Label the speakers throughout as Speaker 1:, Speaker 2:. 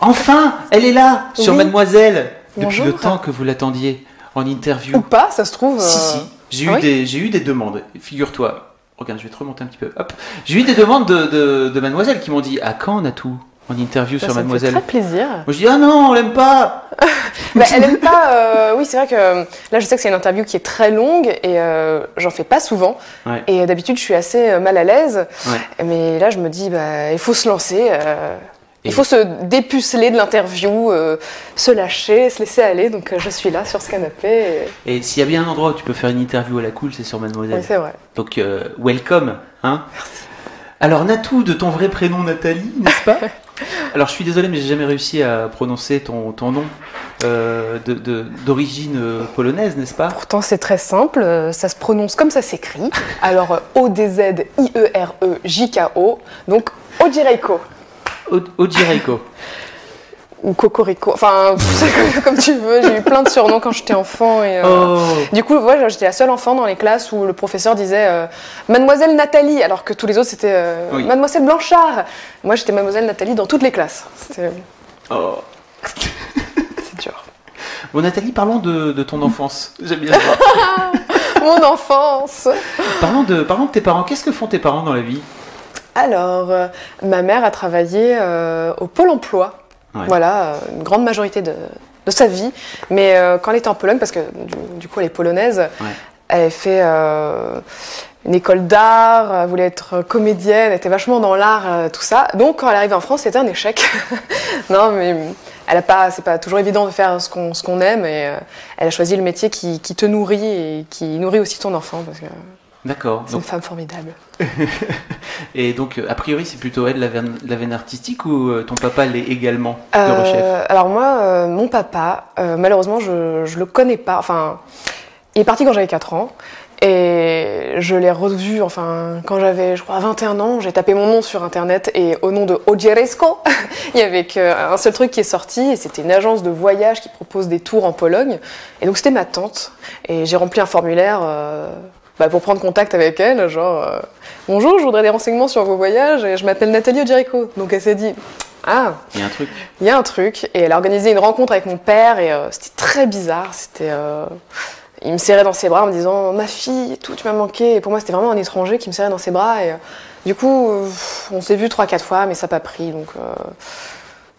Speaker 1: Enfin, elle est là, sur. Mademoiselle,
Speaker 2: Bonjour.
Speaker 1: depuis le temps que vous l'attendiez en interview.
Speaker 2: Ou pas, ça se trouve.
Speaker 1: Si,
Speaker 2: euh,
Speaker 1: si, j'ai
Speaker 2: ah
Speaker 1: eu,
Speaker 2: oui
Speaker 1: des, j'ai eu des demandes, figure-toi. Regarde, je vais te remonter un petit peu. Hop. J'ai eu des demandes de, de, de Mademoiselle qui m'ont dit À quand on a tout en interview
Speaker 2: ça,
Speaker 1: sur
Speaker 2: ça me fait
Speaker 1: Mademoiselle
Speaker 2: très plaisir.
Speaker 1: Moi je dis Ah non, on l'aime pas
Speaker 2: Bah, elle aime pas. euh, oui, c'est vrai que euh, là, je sais que c'est une interview qui est très longue et euh, j'en fais pas souvent.
Speaker 1: Ouais.
Speaker 2: Et d'habitude, je suis assez mal à l'aise.
Speaker 1: Ouais.
Speaker 2: Mais là, je me dis, bah, il faut se lancer. euh, il faut se dépuceler de l'interview, euh, se lâcher, se laisser aller. Donc, euh, je suis là sur ce canapé. et-
Speaker 1: Et s'il y a bien un endroit où tu peux faire une interview à la cool, c'est sur Mademoiselle.
Speaker 2: Oui, c'est vrai.
Speaker 1: Donc, euh, welcome. Hein Alors, Natou, de ton vrai prénom Nathalie, n'est-ce pas Alors, je suis désolé, mais j'ai jamais réussi à prononcer ton, ton nom euh, de- de- d'origine polonaise, n'est-ce pas?
Speaker 2: Pourtant, c'est très simple. Ça se prononce comme ça s'écrit. Alors, O-D-Z-I-E-R-E-J-K-O. Donc, Ojireiko.
Speaker 1: O- Ojireko.
Speaker 2: Ou Cocorico. Enfin, comme, comme tu veux. J'ai eu plein de surnoms quand j'étais enfant. Et, euh,
Speaker 1: Oh
Speaker 2: Du coup, ouais, j'étais la seule enfant dans les classes où le professeur disait euh, Mademoiselle Nathalie, alors que tous les autres c'était euh,
Speaker 1: Oui.
Speaker 2: Mademoiselle Blanchard. Moi, j'étais Mademoiselle Nathalie dans toutes les classes. C'était
Speaker 1: Oh.
Speaker 2: c'est dur.
Speaker 1: Bon, Nathalie, parlons de, de ton enfance. J'aime bien ça.
Speaker 2: Mon enfance
Speaker 1: parlons, de, parlons de tes parents. Qu'est-ce que font tes parents dans la vie?
Speaker 2: Alors, euh, ma mère a travaillé euh, au Pôle emploi.
Speaker 1: Ouais.
Speaker 2: Voilà, euh, une grande majorité de, de sa vie. Mais quand elle était en Pologne, parce que du, du coup elle est polonaise,
Speaker 1: Ouais.
Speaker 2: elle avait fait une école d'art, elle voulait être comédienne, elle était vachement dans l'art, tout ça. Donc quand elle est arrivée en France, c'était un échec. non, mais elle a pas, c'est pas toujours évident de faire ce qu'on ce qu'on aime. Et elle a choisi le métier qui, qui te nourrit et qui nourrit aussi ton enfant, parce que
Speaker 1: D'accord.
Speaker 2: c'est une femme formidable.
Speaker 1: et donc, euh, a priori, c'est plutôt elle la veine, la veine artistique ou euh, ton papa l'est également
Speaker 2: Euh,
Speaker 1: rechef?
Speaker 2: alors moi, euh, mon papa, euh, malheureusement, je, je le connais pas. Enfin, il est parti quand j'avais 4 ans. Et je l'ai revu, enfin, quand j'avais, je crois, 21 ans, j'ai tapé mon nom sur Internet et au nom de Ojeresko, il y avait qu'un seul truc qui est sorti et c'était une agence de voyage qui propose des tours en Pologne. Et donc c'était ma tante. Et j'ai rempli un formulaire euh, bah, pour prendre contact avec elle, genre, euh, bonjour, je voudrais des renseignements sur vos voyages et je m'appelle Nathalie Ojeresko. Donc elle s'est dit, ah,
Speaker 1: Il y a un truc.
Speaker 2: il y a un truc, et elle a organisé une rencontre avec mon père, et euh, c'était très bizarre. C'était, euh, il me serrait dans ses bras en me disant ma fille, et tout, tu m'as manqué. Et pour moi, c'était vraiment un étranger qui me serrait dans ses bras. Et du coup, on s'est vu trois, quatre fois, mais ça n'a pas pris. Donc,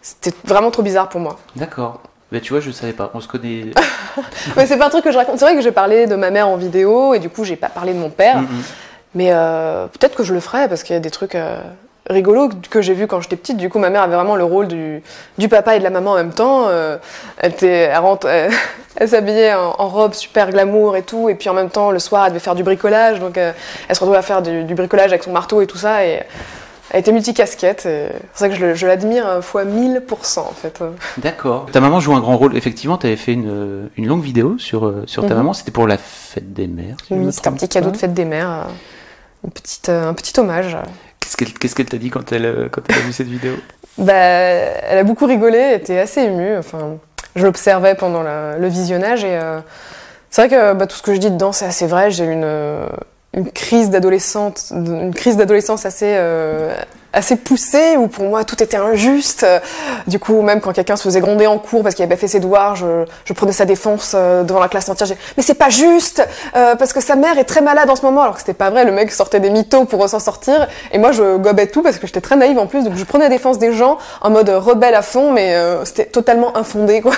Speaker 2: c'était vraiment trop bizarre pour moi.
Speaker 1: D'accord. Bah, tu vois, je savais pas. On se connaît.
Speaker 2: mais c'est pas un truc que je raconte. C'est vrai que j'ai parlé de ma mère en vidéo, et du coup, j'ai pas parlé de mon père.
Speaker 1: Mm.
Speaker 2: Mais euh, peut-être que je le ferai parce qu'il y a des trucs euh, rigolos que j'ai vus quand j'étais petite. Du coup, ma mère avait vraiment le rôle du, du papa et de la maman en même temps. Euh, elle était, elle, rentre- elle- elle s'habillait en, en robe super glamour et tout. Et puis en même temps, le soir, elle devait faire du bricolage. Donc elle se retrouvait à faire du, du bricolage avec son marteau et tout ça. Et elle était multicasquette. et C'est ça que je, je l'admire euh, fois 1000% en fait.
Speaker 1: D'accord. Ta maman joue un grand rôle. Effectivement, tu avais fait une, une longue vidéo sur, euh, sur ta
Speaker 2: Mhm.
Speaker 1: maman. C'était pour la fête des mères. si
Speaker 2: Oui, c'était un petit cadeau de fête des mères. euh, Une petite, un petit hommage.
Speaker 1: Qu'est-ce qu'elle t'a dit quand elle, quand elle a vu cette vidéo?
Speaker 2: Bah, elle a beaucoup rigolé, elle était assez émue. Enfin, je l'observais pendant la- le visionnage et euh, c'est vrai que bah, tout ce que je dis dedans, c'est assez vrai. J'ai eu une, une crise d'adolescente, une crise d'adolescence assez, euh, assez poussée où pour moi tout était injuste. Du coup, même quand quelqu'un se faisait gronder en cours parce qu'il avait fait ses devoirs, je, je prenais sa défense euh, devant la classe entière. J'ai, mais c'est pas juste euh, parce que sa mère est très malade en ce moment. Alors que c'était pas vrai. Le mec sortait des mythos pour s'en sortir et moi je gobais tout parce que j'étais très naïve en plus. Donc je prenais la défense des gens en mode rebelle à fond, mais euh, c'était totalement infondé quoi.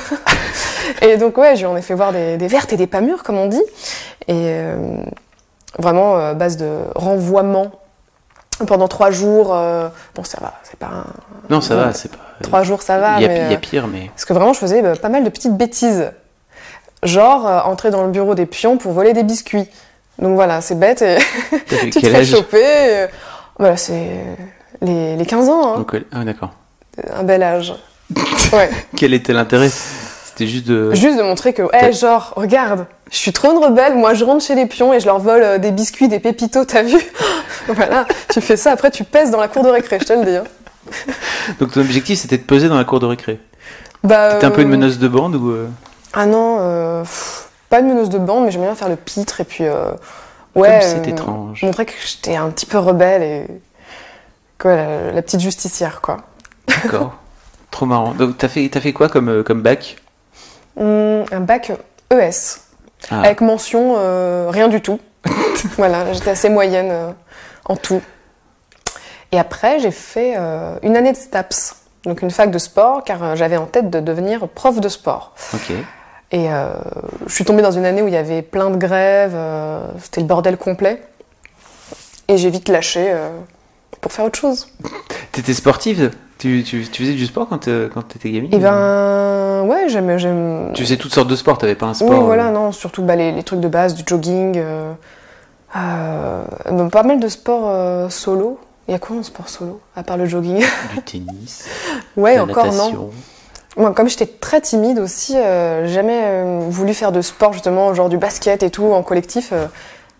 Speaker 2: et donc ouais, lui en fait voir des, des vertes et des pas mûres comme on dit. Et euh, vraiment euh, base de renvoiement pendant trois jours. euh, bon ça va, c'est pas un...
Speaker 1: Non, ça va, c'est pas.
Speaker 2: trois jours ça va.
Speaker 1: Il y, a,
Speaker 2: mais,
Speaker 1: il y a
Speaker 2: euh,
Speaker 1: pire, mais.
Speaker 2: parce que vraiment, je faisais bah, pas mal de petites bêtises. Genre, euh, entrer dans le bureau des pions pour voler des biscuits. Donc voilà, c'est bête et tu te fais choper. Voilà, c'est les, les 15 ans, hein.
Speaker 1: Donc, ah, d'accord.
Speaker 2: un bel âge. Ouais.
Speaker 1: Quel était l'intérêt? C'était juste de.
Speaker 2: Juste de montrer que, ouais, genre, regarde, je suis trop une rebelle, moi je rentre chez les pions et je leur vole euh, des biscuits, des pépitos, t'as vu Voilà, tu fais ça, après tu pèses dans la cour de récré, je te le dis. hein.
Speaker 1: Donc ton objectif c'était de peser dans la cour de récré.
Speaker 2: Bah,
Speaker 1: T'étais un peu une
Speaker 2: euh,
Speaker 1: meneuse de bande ou. euh,
Speaker 2: Ah non, euh, pff, pas de meneuse de bande, mais j'aimais bien faire le pitre et puis. euh,
Speaker 1: Comme
Speaker 2: ouais.
Speaker 1: c'est étrange.
Speaker 2: Montrer que j'étais un petit peu rebelle et. Quoi, la, la petite justicière, quoi.
Speaker 1: D'accord. Trop marrant. Donc t'as fait, fait quoi comme, comme bac?
Speaker 2: Un bac ES,
Speaker 1: Ah.
Speaker 2: avec mention euh, rien du tout. voilà, j'étais assez moyenne euh, en tout. Et après, j'ai fait euh, une année de STAPS, donc une fac de sport, car j'avais en tête de devenir prof de sport. Et je suis tombée dans une année où il y avait plein de grèves, c'était le bordel complet. Et j'ai vite lâché pour faire autre chose.
Speaker 1: T'étais sportive? Tu, tu, tu faisais du sport quand, euh, quand t'étais gamine
Speaker 2: Et ben, ouais, j'aime. j'aime-
Speaker 1: Tu faisais toutes sortes de sports, t'avais pas un sport
Speaker 2: Oui,
Speaker 1: euh,
Speaker 2: voilà, non, surtout bah, les, les trucs de base, du jogging, euh, euh, pas mal de sports euh, solo. Il y a quoi en sport solo, à part le jogging?
Speaker 1: Du tennis,
Speaker 2: Ouais,
Speaker 1: la
Speaker 2: encore non. Moi, comme j'étais très timide aussi, euh, jamais euh, voulu faire de sport, justement, genre du basket et tout, en collectif. euh,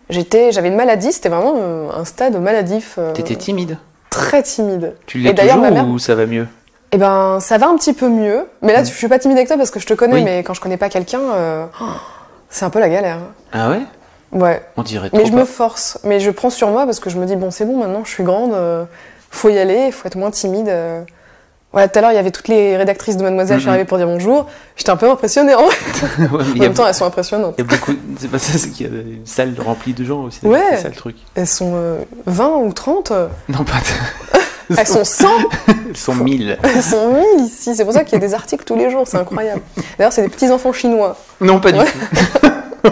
Speaker 2: j'étais, j'avais une maladie, c'était vraiment euh, un stade maladif. euh,
Speaker 1: T'étais timide?
Speaker 2: Très timide.
Speaker 1: Tu l'es toujours
Speaker 2: ma mère-
Speaker 1: ou ça va mieux
Speaker 2: Eh ben, ça va un petit peu mieux. Mais là,
Speaker 1: Mm.
Speaker 2: je suis pas timide avec toi parce que je te connais,
Speaker 1: Oui.
Speaker 2: mais quand je connais pas quelqu'un, euh, c'est un peu la galère.
Speaker 1: Ah ouais
Speaker 2: Ouais.
Speaker 1: On dirait trop
Speaker 2: Mais je
Speaker 1: pas.
Speaker 2: me force, mais je prends sur moi parce que je me dis bon c'est bon maintenant je suis grande, euh, faut y aller, faut être moins timide. euh. Voilà, tout à l'heure il y avait toutes les rédactrices de Mademoiselle, je suis arrivée pour dire bonjour, j'étais un peu impressionnée. En,
Speaker 1: Ouais, mais
Speaker 2: en même temps elles sont impressionnantes.
Speaker 1: Il y a beaucoup. C'est pas ça, c'est qu'il y a une salle remplie de gens aussi.
Speaker 2: Ouais.
Speaker 1: C'est ça le truc.
Speaker 2: Elles sont euh, 20 ou 30, euh,
Speaker 1: Non, pas.
Speaker 2: elles sont 100,
Speaker 1: Elles sont mille.
Speaker 2: elles sont 1000 ici. C'est pour ça qu'il y a des articles tous les jours, c'est incroyable. D'ailleurs c'est des petits enfants chinois.
Speaker 1: Non, pas du
Speaker 2: Ouais.
Speaker 1: tout.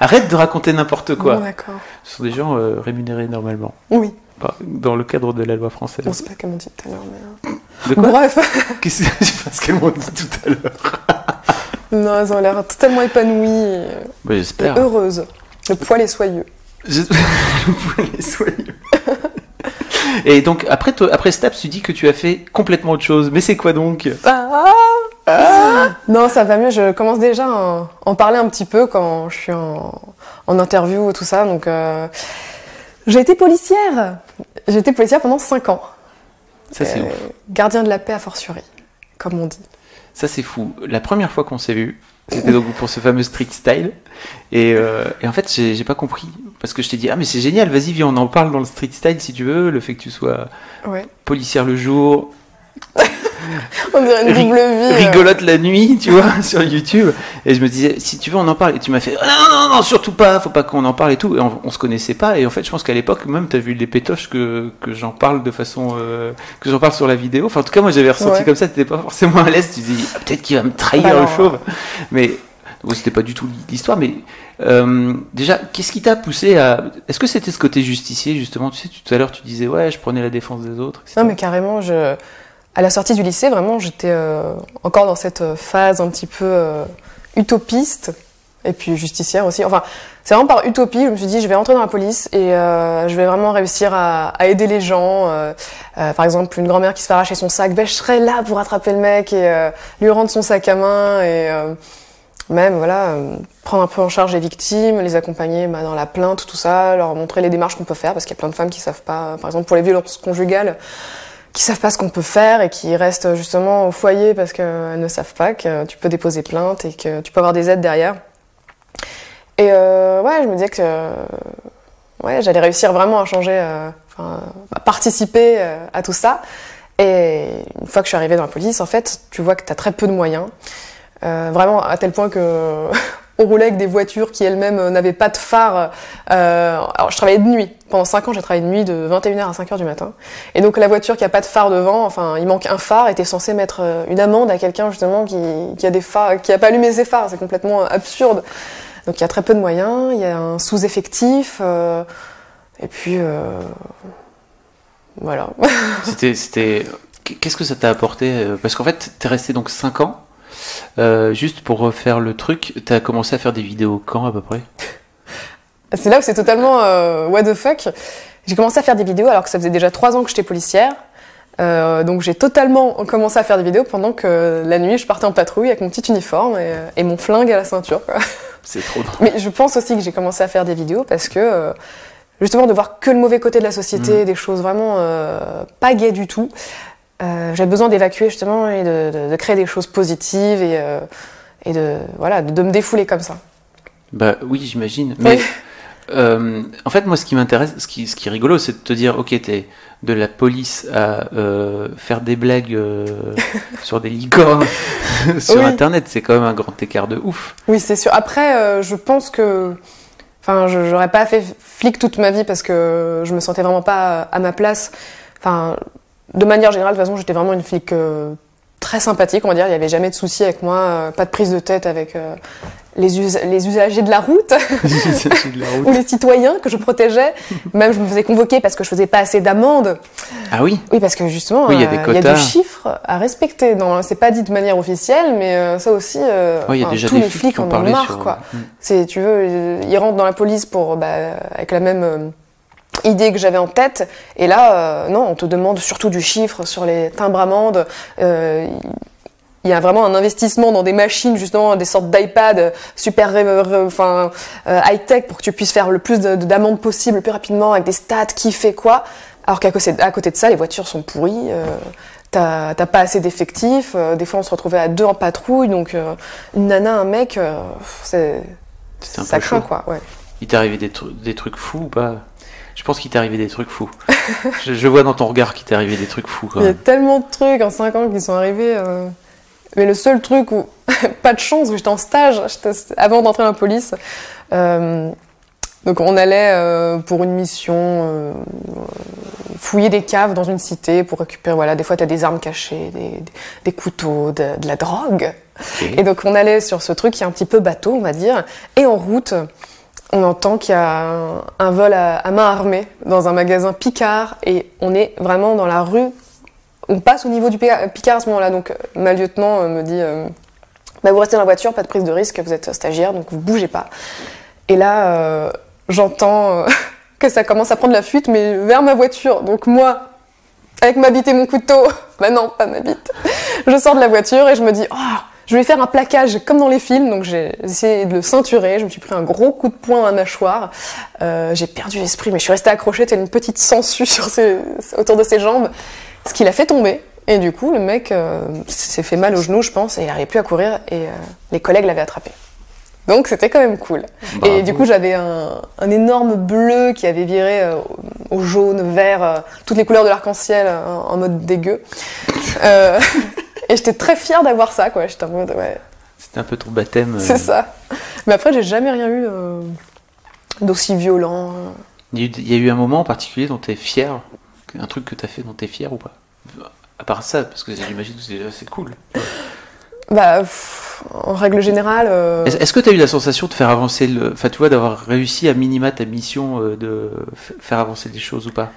Speaker 1: Arrête de raconter n'importe quoi.
Speaker 2: Bon, D'accord.
Speaker 1: Ce sont des gens euh, rémunérés normalement.
Speaker 2: Oui,
Speaker 1: Dans le cadre de la loi française.
Speaker 2: on sait pas comme on dit tout à l'heure. Mais...
Speaker 1: De quoi
Speaker 2: Bref,
Speaker 1: Qu'est-ce que je sais pas ce qu'elles m'ont dit tout à l'heure.
Speaker 2: non, elles ont l'air totalement épanouies et,
Speaker 1: Bah,
Speaker 2: et
Speaker 1: J'espère.
Speaker 2: heureuses. Le poil est soyeux.
Speaker 1: Le poil est soyeux. Et donc, après, toi- après Staps, tu dis que tu as fait complètement autre chose. Mais c'est quoi donc?
Speaker 2: Ah Non, ça va mieux. Je commence déjà à en parler un petit peu quand je suis en, en interview et tout ça. Donc, euh, j'ai été policière. J'ai été policière pendant 5 ans.
Speaker 1: Ça, c'est
Speaker 2: Euh,
Speaker 1: ouf.
Speaker 2: Gardien de la paix à fortiori, comme on dit.
Speaker 1: Ça, c'est fou. La première fois qu'on s'est vu, c'était donc pour ce fameux street style. Et, euh, et en fait, j'ai pas compris. Parce que je t'ai dit, ah, mais c'est génial, vas-y, viens, on en parle dans le street style si tu veux. Le fait que tu sois
Speaker 2: Ouais.
Speaker 1: policière le jour,
Speaker 2: On dirait une
Speaker 1: Ri-
Speaker 2: double vie. euh.
Speaker 1: rigolote la nuit, tu vois, sur YouTube. Et je me disais, si tu veux, on en parle. Et tu m'as fait, Ah, non, non, non, surtout pas, faut pas qu'on en parle et tout. Et on, on se connaissait pas. Et en fait, je pense qu'à l'époque, même, t'as vu les pétoches que, que j'en parle de façon, euh, que j'en parle sur la vidéo. Enfin, en tout cas, moi, j'avais ressenti
Speaker 2: Ouais.
Speaker 1: comme ça, t'étais pas forcément à l'aise. Tu dis, ah, peut-être qu'il va me trahir
Speaker 2: Bah
Speaker 1: le chauve. Mais, bon, c'était pas du tout l'histoire, mais, euh, déjà, qu'est-ce qui t'a poussé à, est-ce que c'était ce côté justicier, justement? Tu sais, tout à l'heure, tu disais, ouais, je prenais la défense des autres, etc.
Speaker 2: Non, mais carrément, je... à la sortie du lycée, vraiment, j'étais euh, encore dans cette euh, phase un petit peu euh, utopiste, et puis justicière aussi. Enfin, c'est vraiment par utopie, je me suis dit, je vais rentrer dans la police et euh, je vais vraiment réussir à, à aider les gens. euh, euh, par exemple, une grand-mère qui se fait arracher son sac, ben, je serai là pour attraper le mec et lui rendre son sac à main, et même, voilà, prendre un peu en charge les victimes, les accompagner bah, dans la plainte, tout ça, leur montrer les démarches qu'on peut faire, parce qu'il y a plein de femmes qui savent pas, par exemple, pour les violences conjugales, qui savent pas ce qu'on peut faire et qui restent justement au foyer parce qu'elles ne savent pas que tu peux déposer plainte et que tu peux avoir des aides derrière. Et euh, ouais, je me disais que euh, ouais, j'allais réussir vraiment à changer, euh, à participer euh, à tout ça. Et une fois que je suis arrivée dans la police, en fait, tu vois que tu as très peu de moyens. Euh, vraiment à tel point que on roulait avec des voitures qui elles-mêmes euh, n'avaient pas de phare. Euh, alors je travaillais de nuit. Pendant 5 ans, j'ai travaillé de nuit de 21h à 5h du matin. Et donc la voiture qui a pas de phare devant, enfin il manque un phare, était censé mettre euh, une amende à quelqu'un justement qui, qui a des phares, qui a pas allumé ses phares. C'est complètement absurde. Donc il y a très peu de moyens, il y a un sous-effectif. et puis voilà.
Speaker 1: C'était, c'était. Qu'est-ce que ça t'a apporté? Parce qu'en fait, t'es resté donc 5 ans. Euh, juste pour refaire le truc, t'as commencé à faire des vidéos quand à peu près?
Speaker 2: C'est là où c'est totalement euh, what the fuck. j'ai commencé à faire des vidéos alors que ça faisait déjà trois ans que j'étais policière. Euh, donc j'ai totalement commencé à faire des vidéos pendant que la nuit je partais en patrouille avec mon petit uniforme et, et mon flingue à la ceinture.
Speaker 1: C'est trop drôle.
Speaker 2: Mais je pense aussi que j'ai commencé à faire des vidéos parce que justement de voir que le mauvais côté de la société, des choses vraiment euh, pas gaies du tout. Euh, J'avais besoin d'évacuer justement et de, de- de créer des choses positives et, euh, et de voilà de, me défouler comme ça.
Speaker 1: Bah oui, j'imagine. Mais
Speaker 2: Oui.
Speaker 1: euh, en fait, moi, ce qui m'intéresse, ce qui, ce qui est rigolo, c'est de te dire, ok, t'es de la police à faire des blagues sur des licornes sur
Speaker 2: Oui.
Speaker 1: Internet, c'est quand même un grand écart de ouf.
Speaker 2: Oui, c'est sûr. Après, je pense que. Enfin, je- j'aurais pas fait flic toute ma vie parce que je me sentais vraiment pas à ma place. Enfin, de manière générale, de toute façon, j'étais vraiment une flic euh, très sympathique, on va dire. Il n'y avait jamais de soucis avec moi, euh, pas de prise de tête avec euh, les, us- les usagers de la route
Speaker 1: De la route.
Speaker 2: ou les citoyens que je protégeais. Même, je me faisais convoquer parce que je faisais pas assez d'amendes.
Speaker 1: ah oui,
Speaker 2: Oui, parce que justement,
Speaker 1: Oui, il y a des
Speaker 2: euh, y a
Speaker 1: quotas.
Speaker 2: du chiffre à respecter. Non, c'est pas dit de manière officielle, mais euh, ça aussi, euh,
Speaker 1: il y a
Speaker 2: enfin,
Speaker 1: déjà
Speaker 2: tous
Speaker 1: des
Speaker 2: les
Speaker 1: flics
Speaker 2: en ont marre,
Speaker 1: sur.
Speaker 2: quoi.
Speaker 1: Mm.
Speaker 2: Tu veux, ils rentrent dans la police pour, bah, avec la même euh, idée que j'avais en tête. Et là, euh, non, on te demande surtout du chiffre sur les timbres amendes. Euh, il y a vraiment un investissement dans des machines, justement, des sortes d'iPad super enfin, euh, high-tech pour que tu puisses faire le plus de- de- d'amendes possible le plus rapidement avec des stats, qui fait quoi. Alors qu'à côté, à côté de ça, les voitures sont pourries. T'as pas assez d'effectifs. des fois, on se retrouvait à deux en patrouille. Donc, une nana, un mec, c'est ça
Speaker 1: peu
Speaker 2: craint,
Speaker 1: chaud.
Speaker 2: quoi. Ouais.
Speaker 1: Il t'est arrivé des, tru- des trucs fous ou pas? Je pense qu'il t'est arrivé des trucs fous. je, je vois dans ton regard qu'il t'est arrivé des trucs fous. Quand
Speaker 2: Il y a
Speaker 1: même.
Speaker 2: tellement de trucs en 5 ans qui sont arrivés. euh, Mais le seul truc où, pas de chance, où j'étais en stage avant d'entrer dans la police. euh, Donc on allait euh, pour une mission fouiller des caves dans une cité pour récupérer, voilà, des fois tu as des armes cachées, des, couteaux, de, de la drogue. Et donc on allait sur ce truc qui est un petit peu bateau, on va dire, et en route, on entend qu'il y a un, vol à, main armée dans un magasin Picard, et on est vraiment dans la rue. On passe au niveau du Picard à ce moment-là, donc euh, ma lieutenant euh, me dit euh, bah, Vous restez dans la voiture, pas de prise de risque, vous êtes stagiaire, donc vous bougez pas. Et là, j'entends que ça commence à prendre la fuite, mais vers ma voiture. Donc moi, avec ma bite et mon couteau, bah non, pas ma bite, je sors de la voiture et je me dis Oh, je vais faire un plaquage comme dans les films. Donc j'ai essayé de le ceinturer, je me suis pris un gros coup de poing à la mâchoire. Euh, j'ai perdu l'esprit, mais je suis restée accrochée, telle une petite sangsue sur ses- autour de ses jambes, ce qui l'a fait tomber. Et du coup, le mec euh, s'est fait mal au genou, je pense, et il n'arrivait plus à courir, et euh, les collègues l'avaient attrapé. Donc c'était quand même cool.
Speaker 1: Bravo.
Speaker 2: Et du coup, j'avais un, un énorme bleu qui avait viré euh, au au jaune, vert, toutes les couleurs de l'arc-en-ciel en mode dégueu. Euh, et j'étais très fière d'avoir ça, quoi. J'étais en mode, ouais,
Speaker 1: C'était un peu ton baptême. euh,
Speaker 2: c'est ça. Mais après, j'ai jamais rien eu euh, d'aussi violent.
Speaker 1: Il y, a eu, un moment en particulier dont tu es fier Un truc que tu as fait dont tu es fier ou pas? À part ça, parce que j'imagine que c'est cool.
Speaker 2: Bah, pff, en règle générale. euh,
Speaker 1: Est-ce que tu as eu la sensation de faire avancer le. Enfin, tu vois, d'avoir réussi à minima ta mission euh, de faire avancer les choses ou pas?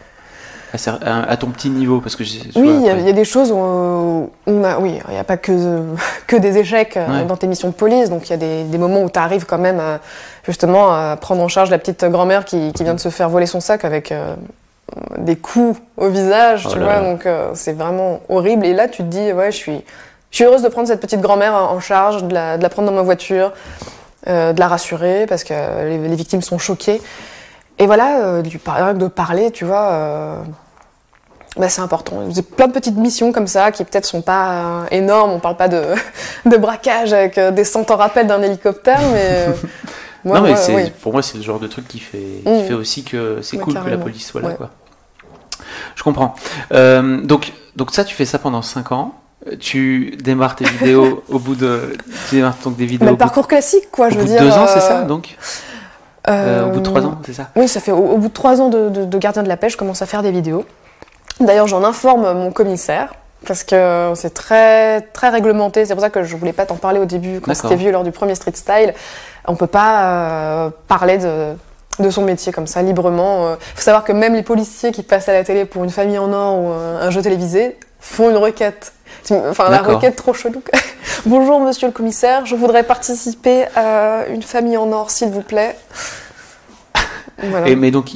Speaker 1: À, ton petit niveau parce que
Speaker 2: Oui, il y, a- y des choses où on a, oui, il n'y a pas que, que des échecs euh,
Speaker 1: Ouais.
Speaker 2: dans tes missions de police, donc il y a des, des moments où tu arrives quand même à, justement à prendre en charge la petite grand-mère qui, qui vient de se faire voler son sac avec euh, des coups au visage,
Speaker 1: Oh
Speaker 2: tu vois, donc euh, c'est vraiment horrible. Et là, tu te dis, ouais, je suis, je suis heureuse de prendre cette petite grand-mère en charge, de la, de la prendre dans ma voiture, euh, de la rassurer parce que les, les victimes sont choquées. Et voilà, euh, du, par exemple, de parler, tu vois. euh, bah, c'est important. J'ai plein de petites missions comme ça qui peut-être sont pas euh, énormes. On parle pas de, de braquage avec euh, des cent en rappel d'un hélicoptère, mais euh, moi,
Speaker 1: non, mais
Speaker 2: moi, oui.
Speaker 1: pour moi, c'est le genre de truc qui fait, qui
Speaker 2: Mm.
Speaker 1: fait aussi que c'est cool que la police soit là.
Speaker 2: Ouais.
Speaker 1: Quoi. Je comprends. Donc, donc, ça, tu fais ça pendant 5 ans. Tu démarres tes vidéos au bout de. Tu démarres donc des vidéos
Speaker 2: Bah,
Speaker 1: au bout,
Speaker 2: parcours classique, quoi,
Speaker 1: au
Speaker 2: je veux dire.
Speaker 1: 2 ans, c'est ça donc? Au bout de 3
Speaker 2: euh,
Speaker 1: ans, c'est ça?
Speaker 2: Oui, ça fait au, au bout de trois ans de, de- de gardien de la paix, je commence à faire des vidéos. D'ailleurs, j'en informe mon commissaire parce que c'est très très réglementé. C'est pour ça que je voulais pas t'en parler au début quand c'était vu lors du premier street style. On peut pas euh, parler de de son métier comme ça librement. Il faut savoir que même les policiers qui passent à la télé pour une famille en or ou un, un jeu télévisé font une requête. Enfin, la requête trop chelou. Bonjour, monsieur le commissaire, je voudrais participer à une famille en or, s'il vous plaît. Voilà.
Speaker 1: Et, mais donc,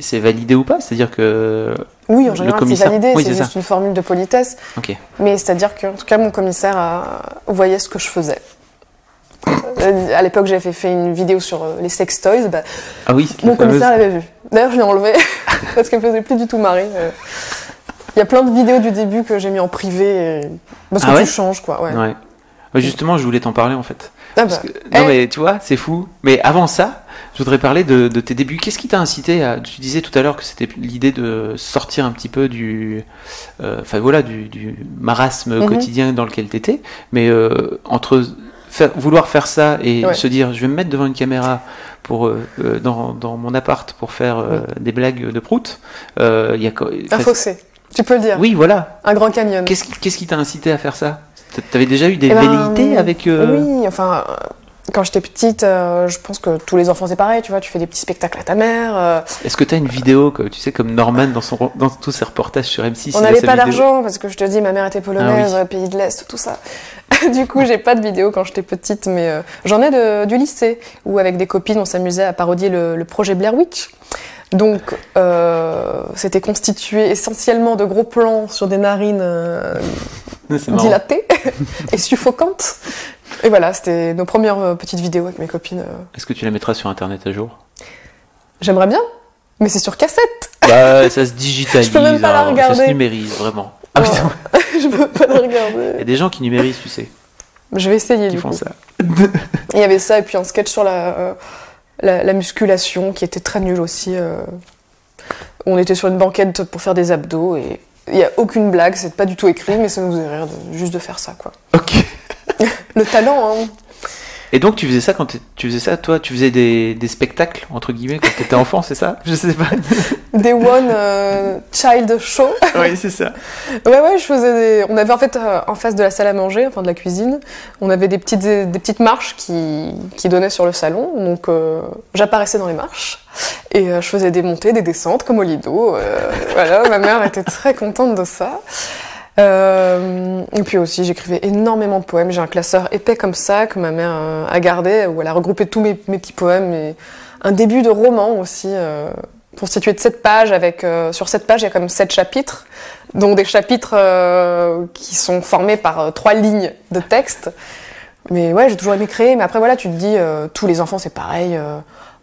Speaker 1: c'est validé ou pas? C'est-à-dire que.
Speaker 2: Oui, en général, c'est validé,
Speaker 1: oui,
Speaker 2: c'est juste une formule de politesse. Mais c'est-à-dire qu'en tout cas, mon commissaire a... voyait ce que je faisais. Euh, À l'époque, j'avais fait une vidéo sur euh, les sex toys. bah,
Speaker 1: Ah oui,
Speaker 2: mon
Speaker 1: la
Speaker 2: commissaire l'avait vu. D'ailleurs, je l'ai enlevé parce qu'elle me faisait plus du tout marrer. Euh, Il y a plein de vidéos du début que j'ai mis en privé et- parce que
Speaker 1: Ah ouais?
Speaker 2: tu changes, quoi. Ouais.
Speaker 1: Ouais, Justement, je voulais t'en parler en fait.
Speaker 2: Ah bah,
Speaker 1: que- non,
Speaker 2: eh.
Speaker 1: mais tu vois, c'est fou. Mais avant ça, je voudrais parler de, de tes débuts. Qu'est-ce qui t'a incité à. Tu disais tout à l'heure que c'était l'idée de sortir un petit peu du. euh, Enfin voilà, du, du marasme
Speaker 2: Mhm.
Speaker 1: quotidien dans lequel t'étais. Mais euh, entre faire- vouloir faire ça et
Speaker 2: Ouais.
Speaker 1: se dire je vais me mettre devant une caméra pour, euh, dans, dans mon appart pour faire des blagues de prout, il y a.
Speaker 2: un fossé. Tu peux le dire.
Speaker 1: Oui, voilà.
Speaker 2: Un grand canyon.
Speaker 1: Qu'est-ce qui qu'est-ce qui t'a incité à faire ça? T'avais déjà eu des
Speaker 2: Eh ben,
Speaker 1: velléités avec. euh,
Speaker 2: Oui, enfin, euh, quand j'étais petite, euh, je pense que tous les enfants c'est pareil, tu vois, tu fais des petits spectacles à ta mère. euh,
Speaker 1: Est-ce que tu as une vidéo, que, tu sais, comme Norman dans, son, dans tous ses reportages sur M6
Speaker 2: on n'avait pas d'argent parce que je te dis, ma mère était polonaise,
Speaker 1: Ah
Speaker 2: pays de l'Est, tout ça. du coup, j'ai pas de vidéo quand j'étais petite, mais euh, j'en ai de- du lycée où avec des copines, on s'amusait à parodier le, le projet Blair Witch. Donc, euh, c'était constitué essentiellement de gros plans sur des narines euh, dilatées et suffocantes. Et voilà, c'était nos premières euh, petites vidéos avec mes copines.
Speaker 1: Est-ce que tu la mettras sur Internet à jour?
Speaker 2: J'aimerais bien, mais c'est sur cassette.
Speaker 1: Bah, ça se digitalise,
Speaker 2: Je peux même pas la
Speaker 1: hein, ça
Speaker 2: regarder.
Speaker 1: se numérise, vraiment. Ah,
Speaker 2: Oh.
Speaker 1: putain,
Speaker 2: je peux pas le
Speaker 1: il y a
Speaker 2: regarder.
Speaker 1: des gens qui numérisent, tu sais,
Speaker 2: Je vais essayer
Speaker 1: qui
Speaker 2: du
Speaker 1: font
Speaker 2: coup.
Speaker 1: ça.
Speaker 2: Il y avait ça et puis un sketch sur la, euh, la, la musculation qui était très nul aussi. euh. On était sur une banquette pour faire des abdos et il n'y a aucune blague, c'est pas du tout écrit, mais ça nous faisait rire de- juste de faire ça quoi.
Speaker 1: Ok.
Speaker 2: Le talent, hein.
Speaker 1: Et donc, tu faisais ça quand tu faisais ça, toi, tu faisais des, des spectacles, entre guillemets, quand t'étais enfant, c'est ça? Je sais pas.
Speaker 2: Des one euh, child show.
Speaker 1: oui, c'est ça.
Speaker 2: Ouais, ouais, je faisais des... On avait en fait, euh, en face de la salle à manger, enfin de la cuisine, on avait des petites, des petites marches qui, qui donnaient sur le salon. Donc, euh, j'apparaissais dans les marches et je faisais des montées, des descentes, comme au Lido. voilà, ma mère était très contente de ça. Euh, et puis aussi, j'écrivais énormément de poèmes. J'ai un classeur épais comme ça que ma mère euh, a gardé, où elle a regroupé tous mes, mes petits poèmes et un début de roman aussi, euh, constitué de sept pages. Avec euh, sur cette page, il y a comme sept chapitres, dont des chapitres qui sont formés par trois lignes de texte. Mais ouais, j'ai toujours aimé créer. Mais après, voilà, tu te dis, tous les enfants, c'est pareil.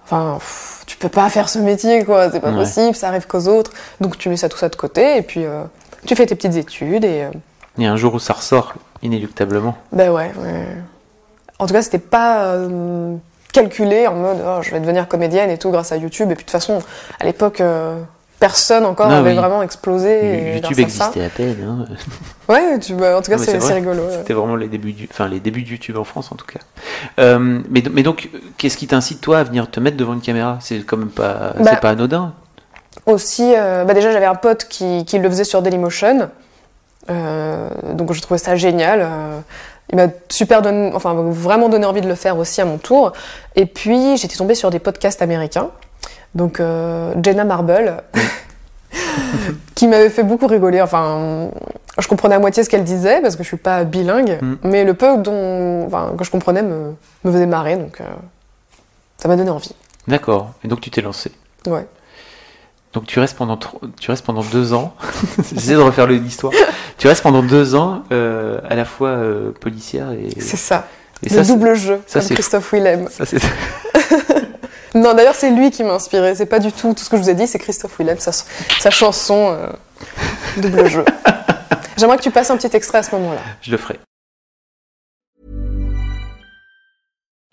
Speaker 2: Enfin, pff, tu peux pas faire ce métier, quoi. C'est pas
Speaker 1: Ouais.
Speaker 2: possible, ça arrive qu'aux autres. Donc tu mets ça tout ça de côté et puis euh, tu fais tes petites études et euh,
Speaker 1: Il y a un jour où ça ressort, inéluctablement.
Speaker 2: ben ouais, ouais. En tout cas, c'était pas euh, calculé en mode oh, je vais devenir comédienne et tout grâce à YouTube. Et puis de toute façon, à l'époque, euh, personne encore
Speaker 1: Ah
Speaker 2: avait
Speaker 1: oui.
Speaker 2: vraiment explosé.
Speaker 1: YouTube
Speaker 2: ça.
Speaker 1: existait à peine. hein.
Speaker 2: Ouais, tu, bah, en tout cas, c'est
Speaker 1: vrai.
Speaker 2: rigolo. ouais.
Speaker 1: C'était vraiment les débuts du, enfin les débuts de YouTube en France en tout cas. Euh, mais, mais donc, qu'est-ce qui t'incite toi à venir te mettre devant une caméra? C'est quand même pas,
Speaker 2: Bah,
Speaker 1: c'est pas anodin.
Speaker 2: Aussi, euh, bah déjà, j'avais un pote qui, qui le faisait sur Dailymotion. Euh, donc, je trouvais ça génial. Euh, il m'a super donné, enfin, vraiment donné envie de le faire aussi à mon tour. Et puis, j'étais tombée sur des podcasts américains. Donc, Jenna Marble, qui m'avait fait beaucoup rigoler. Enfin, je comprenais à moitié ce qu'elle disait parce que je suis pas bilingue,
Speaker 1: Mm.
Speaker 2: mais le peu dont, enfin, que je comprenais me, me faisait marrer. Donc, euh, ça m'a donné envie.
Speaker 1: D'accord. Et donc tu t'es lancé.
Speaker 2: Ouais.
Speaker 1: Donc tu restes pendant tro- tu restes pendant deux ans. J'essaie de refaire l'histoire. Tu restes pendant deux ans euh, à la fois euh, policière et,
Speaker 2: C'est ça.
Speaker 1: et
Speaker 2: le
Speaker 1: ça,
Speaker 2: double jeu,
Speaker 1: ça,
Speaker 2: comme Christophe Willem.
Speaker 1: ça, c'est
Speaker 2: Non, d'ailleurs, c'est lui qui m'a inspiré. C'est pas du tout tout ce que je vous ai dit, c'est Christophe Willem, sa, sa chanson euh, double jeu. J'aimerais que tu passes un petit extrait à ce moment-là.
Speaker 1: je le ferai.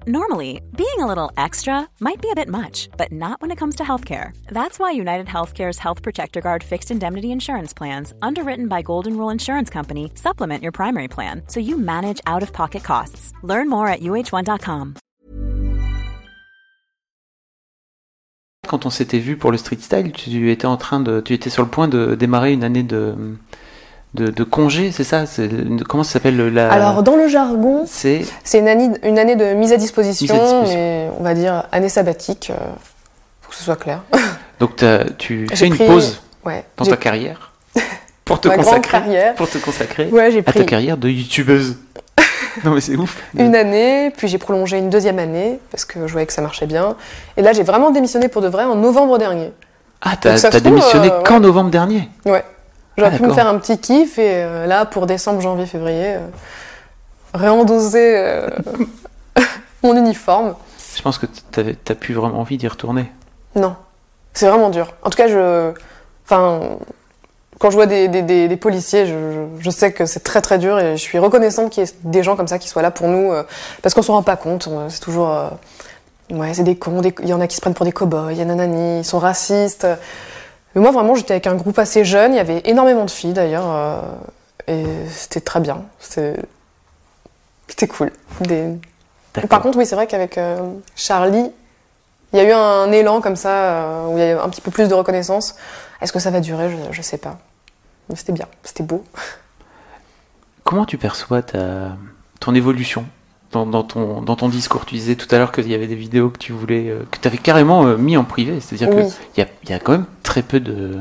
Speaker 3: Normally, being a little extra might be a bit much, but not when it comes to healthcare. That's why United Healthcare's Health Protector Guard fixed indemnity insurance plans, underwritten by Golden Rule Insurance Company, supplement your primary plan so you manage out of pocket costs. Learn more at uh1.com.
Speaker 1: Quand on s'était vu pour le street style, tu étais en train de, tu étais sur le point de démarrer une année de de, de congé, c'est ça comment ça s'appelle la
Speaker 2: Alors, dans le jargon,
Speaker 1: C'est
Speaker 2: une année, une année de mise à disposition,
Speaker 1: Mise à disposition.
Speaker 2: mais on va dire année sabbatique, euh, pour que ce soit clair.
Speaker 1: donc tu fais une pause
Speaker 2: Ouais.
Speaker 1: dans ta carrière pour te consacrer
Speaker 2: carrière.
Speaker 1: pour te consacrer
Speaker 2: Ouais,
Speaker 1: à ta carrière de youtubeuse. Non, mais c'est ouf.
Speaker 2: une année, puis j'ai prolongé une deuxième année parce que je voyais que ça marchait bien. Et là, j'ai vraiment démissionné pour de vrai en novembre dernier.
Speaker 1: Ah, t'as démissionné
Speaker 2: euh,
Speaker 1: qu'en novembre dernier
Speaker 2: Ouais. J'aurais
Speaker 1: Ah,
Speaker 2: pu me faire un petit kiff et euh, là, pour décembre, janvier, février, euh, réendoser euh, mon uniforme.
Speaker 1: Je pense que t'as plus vraiment envie d'y retourner.
Speaker 2: Non, c'est vraiment dur. En tout cas, je, enfin, quand je vois des, des- des- des policiers, je, je- je sais que c'est très très dur et je suis reconnaissante qu'il y ait des gens comme ça qui soient là pour nous euh, parce qu'on s'en rend pas compte. C'est toujours, ouais, c'est des cons. Il y en a qui se prennent pour des cow-boys, il y en a nanani, ils sont racistes. Mais moi, vraiment, j'étais avec un groupe assez jeune. Il y avait énormément de filles d'ailleurs euh, et c'était très bien. C'était, cool. Des, par contre, oui, c'est vrai qu'avec euh, Charlie, il y a eu un élan comme ça, euh, où il y a eu un petit peu plus de reconnaissance. Est-ce que ça va durer? Je, je sais pas. Mais c'était bien, c'était beau.
Speaker 1: Comment tu perçois ta, ton évolution? Dans, dans ton, dans ton discours Tu disais tout à l'heure qu'il y avait des vidéos que tu voulais, euh, que tu avais carrément euh, mis en privé. C'est-à-dire
Speaker 2: Oui.
Speaker 1: qu'il y a, il y a quand même très peu de,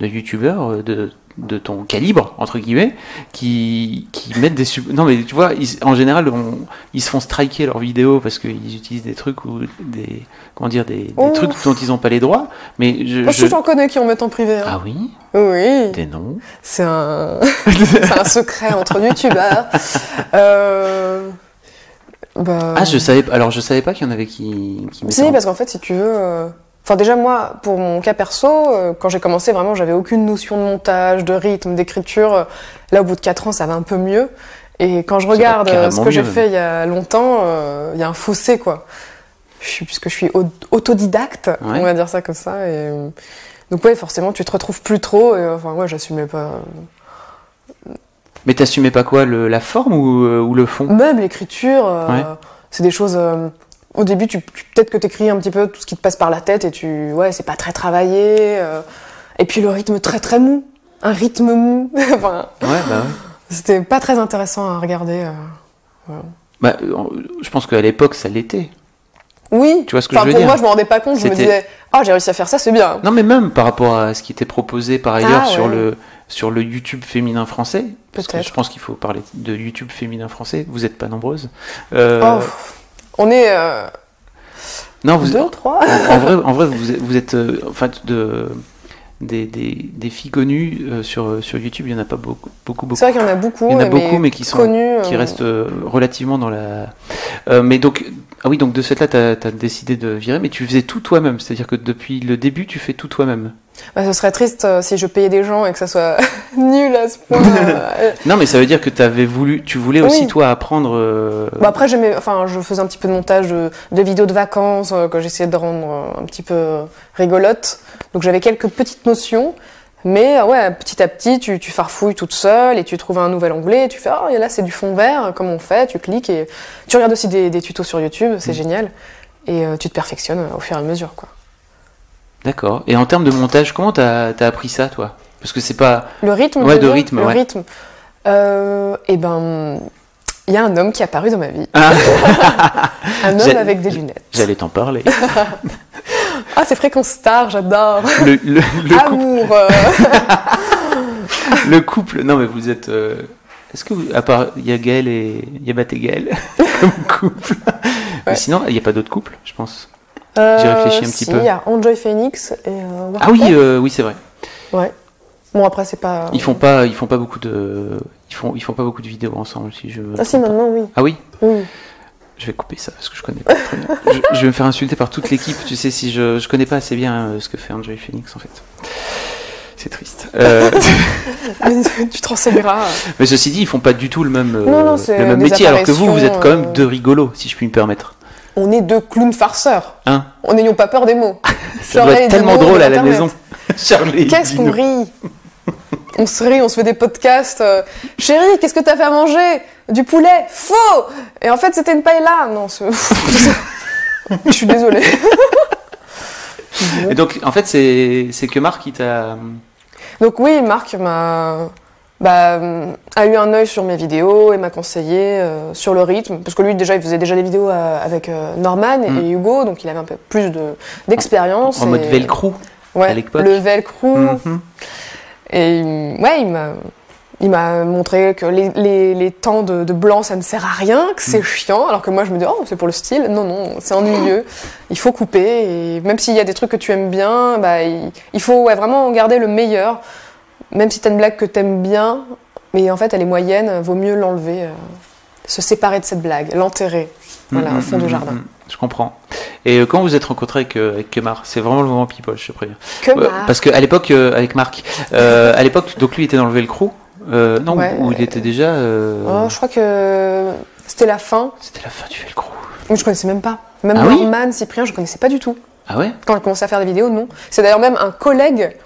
Speaker 1: de youtubeurs euh, de, de ton calibre, entre guillemets, qui, qui mettent des. sub- Non, mais tu vois, ils- en général, on- ils se font striker leurs vidéos parce qu'ils utilisent des trucs ou des. Comment dire Des, des
Speaker 2: Oh.
Speaker 1: trucs dont ils n'ont pas les droits. Mais je.
Speaker 2: Moi,
Speaker 1: je-
Speaker 2: je... j'en connais qui en mettent en privé. hein.
Speaker 1: Ah oui?
Speaker 2: Oui,
Speaker 1: Des noms?
Speaker 2: C'est un... c'est un secret entre youtubeurs. Euh... Bah...
Speaker 1: Ah, je savais. Alors, je savais pas qu'il y en avait qui, qui
Speaker 2: Si,
Speaker 1: en-
Speaker 2: parce qu'en fait, si tu veux. euh, Enfin, déjà, moi, pour mon cas perso, euh, quand j'ai commencé, vraiment, j'avais aucune notion de montage, de rythme, d'écriture. Euh, Là, au bout de 4 ans, ça va un peu mieux. Et quand je
Speaker 1: Ça
Speaker 2: regarde euh, ce que j'ai fait il y a longtemps, euh, il y a un fossé, quoi. Je suis, puisque je suis au- autodidacte,
Speaker 1: Ouais.
Speaker 2: on va dire ça comme ça. Et, donc, ouais, forcément, tu te retrouves plus trop. Et, enfin, ouais, j'assumais pas.
Speaker 1: Mais t'assumais pas quoi le, La forme ou, euh, ou le fond?
Speaker 2: Même l'écriture, euh,
Speaker 1: Ouais.
Speaker 2: c'est des choses. euh, au début, tu, tu- peut-être que tu écris un petit peu tout ce qui te passe par la tête et tu. Ouais, c'est pas très travaillé. euh, et puis le rythme très très mou. Un rythme mou. enfin,
Speaker 1: Ouais, bah ouais.
Speaker 2: c'était pas très intéressant à regarder.
Speaker 1: Bah, je pense qu'à l'époque, ça l'était.
Speaker 2: Oui.
Speaker 1: Tu vois ce que
Speaker 2: Enfin,
Speaker 1: je veux
Speaker 2: pour
Speaker 1: dire?
Speaker 2: moi, je me rendais pas compte. Je me disais, ah, j'ai réussi à faire ça, c'est bien.
Speaker 1: Non, mais même par rapport à ce qui était proposé par ailleurs
Speaker 2: Ah,
Speaker 1: sur,
Speaker 2: ouais.
Speaker 1: le, sur le YouTube féminin français, parce que je pense qu'il faut parler de YouTube féminin français, vous n'êtes pas nombreuses. Euh,
Speaker 2: Oh, on est euh,
Speaker 1: non, vous,
Speaker 2: deux, trois.
Speaker 1: en, en vrai, en vrai, vous êtes, vous êtes euh, en fait, de, des, des, des filles connues euh, sur, sur YouTube, il n'y en a pas beaucoup, beaucoup, beaucoup.
Speaker 2: C'est vrai qu'il y en a beaucoup.
Speaker 1: Il y en a
Speaker 2: mais
Speaker 1: beaucoup, mais qui sont
Speaker 2: connus.
Speaker 1: qui restent euh, relativement dans la. Euh, mais donc, ah oui, donc de ce fait-là, tu as, décidé de virer, mais tu faisais tout toi-même. C'est-à-dire que depuis le début, tu fais tout toi-même.
Speaker 2: Bah, ce serait triste euh, si je payais des gens et que ça soit nul à ce point. euh,
Speaker 1: Non, mais ça veut dire que tu avais voulu, tu voulais aussi
Speaker 2: Oui.
Speaker 1: toi apprendre. euh,
Speaker 2: Bon, après, enfin, je faisais un petit peu de montage de, de vidéos de vacances que j'essayais de rendre un petit peu rigolotes. Donc j'avais quelques petites notions. Mais ouais, petit à petit, tu, tu farfouilles toute seule et tu trouves un nouvel onglet et tu fais Ah, là c'est du fond vert, comme on fait, tu cliques et tu regardes aussi des, des tutos sur YouTube, c'est
Speaker 1: Mm.
Speaker 2: génial. Et tu te perfectionnes au fur et à mesure, quoi.
Speaker 1: D'accord. Et en termes de montage, comment t'as as appris ça, toi? Parce que c'est pas.
Speaker 2: Le rythme
Speaker 1: Ouais, de
Speaker 2: dire
Speaker 1: rythme,
Speaker 2: Le
Speaker 1: ouais.
Speaker 2: rythme. Euh, et ben, il y a un homme qui est apparu dans ma vie.
Speaker 1: Ah,
Speaker 2: Un homme avec des lunettes.
Speaker 1: J'allais t'en parler.
Speaker 2: Ah, c'est Fréquence Star, j'adore.
Speaker 1: Le, le, le couple,
Speaker 2: Amour.
Speaker 1: le couple. Non, mais vous êtes. euh, Est-ce que, vous, à part, il y a Gaël et il y a Matt et Gaël comme couple? Mais sinon, il n'y a pas d'autres couples, je pense.
Speaker 2: Euh,
Speaker 1: réfléchi un petit
Speaker 2: si,
Speaker 1: peu.
Speaker 2: Il y a Enjoy Phoenix et euh,
Speaker 1: Ah oui, euh, oui, c'est vrai.
Speaker 2: Ouais. Bon, après, c'est pas.
Speaker 1: Ils font pas, ils font pas beaucoup de, ils font, ils font pas beaucoup de vidéos ensemble, si je.
Speaker 2: Ah, si, maintenant, oui.
Speaker 1: Ah oui.
Speaker 2: oui.
Speaker 1: Je vais couper ça parce que je connais pas très bien. Je, je vais me faire insulter par toute l'équipe. Tu sais, si je, je connais pas assez bien ce que fait Enjoy Phoenix en fait. C'est triste. Euh,
Speaker 2: tu te renseigneras.
Speaker 1: mais ceci dit, ils font pas du tout le même,
Speaker 2: Non, non, c'est
Speaker 1: le même métier, alors que vous, vous êtes quand même deux rigolos, si je puis me permettre.
Speaker 2: On est deux clowns farceurs.
Speaker 1: Hein
Speaker 2: On n'ayons pas peur des mots.
Speaker 1: Ça doit être tellement drôle à la maison. Charlie.
Speaker 2: Qu'est-ce qu'on rit On se rit, on se fait des podcasts. euh, Chérie, qu'est-ce que t'as fait à manger? Du poulet? Faux Et en fait, c'était une paella. Non, je suis désolée.
Speaker 1: Et donc, en fait, c'est c'est que Marc qui t'a.
Speaker 2: Donc oui, Marc m'a bah, a eu un œil sur mes vidéos et m'a conseillé euh, sur le rythme parce que lui déjà il faisait déjà des vidéos euh, avec euh, Norman
Speaker 1: Mm.
Speaker 2: et Hugo donc il avait un peu plus de d'expérience
Speaker 1: En mode velcro.
Speaker 2: ouais,
Speaker 1: à
Speaker 2: le velcro
Speaker 1: Mhm.
Speaker 2: et ouais il m'a Il m'a montré que les, les- les temps de, de blanc, ça ne sert à rien, que
Speaker 1: Mm.
Speaker 2: c'est chiant, alors que moi je me dis, oh, c'est pour le style. Non, non, c'est ennuyeux. Il faut couper, et même s'il y a des trucs que tu aimes bien, bah, il, il faut ouais, vraiment garder le meilleur. Même si t'as une blague que t'aimes bien, mais en fait elle est moyenne, vaut mieux l'enlever, euh, se séparer de cette blague, l'enterrer, voilà,
Speaker 1: Mm,
Speaker 2: au fond
Speaker 1: mm,
Speaker 2: du
Speaker 1: mm,
Speaker 2: jardin.
Speaker 1: Je comprends. Et euh, quand vous êtes rencontré avec, euh, avec Kemar, c'est vraiment le moment people, je te préviens.
Speaker 2: Marre.
Speaker 1: parce qu'à l'époque, euh, avec Marc, euh, à l'époque, donc lui était dans le Velcro. Euh, non,
Speaker 2: Ouais.
Speaker 1: où il était déjà. euh,
Speaker 2: Oh, je crois que c'était la fin,
Speaker 1: C'était la fin du Velcro.
Speaker 2: je connaissais même pas. Même
Speaker 1: Ah oui
Speaker 2: Norman, Cyprien, je connaissais pas du tout.
Speaker 1: Ah ouais?
Speaker 2: Quand j'ai commencé à faire des vidéos, non. C'est d'ailleurs même un collègue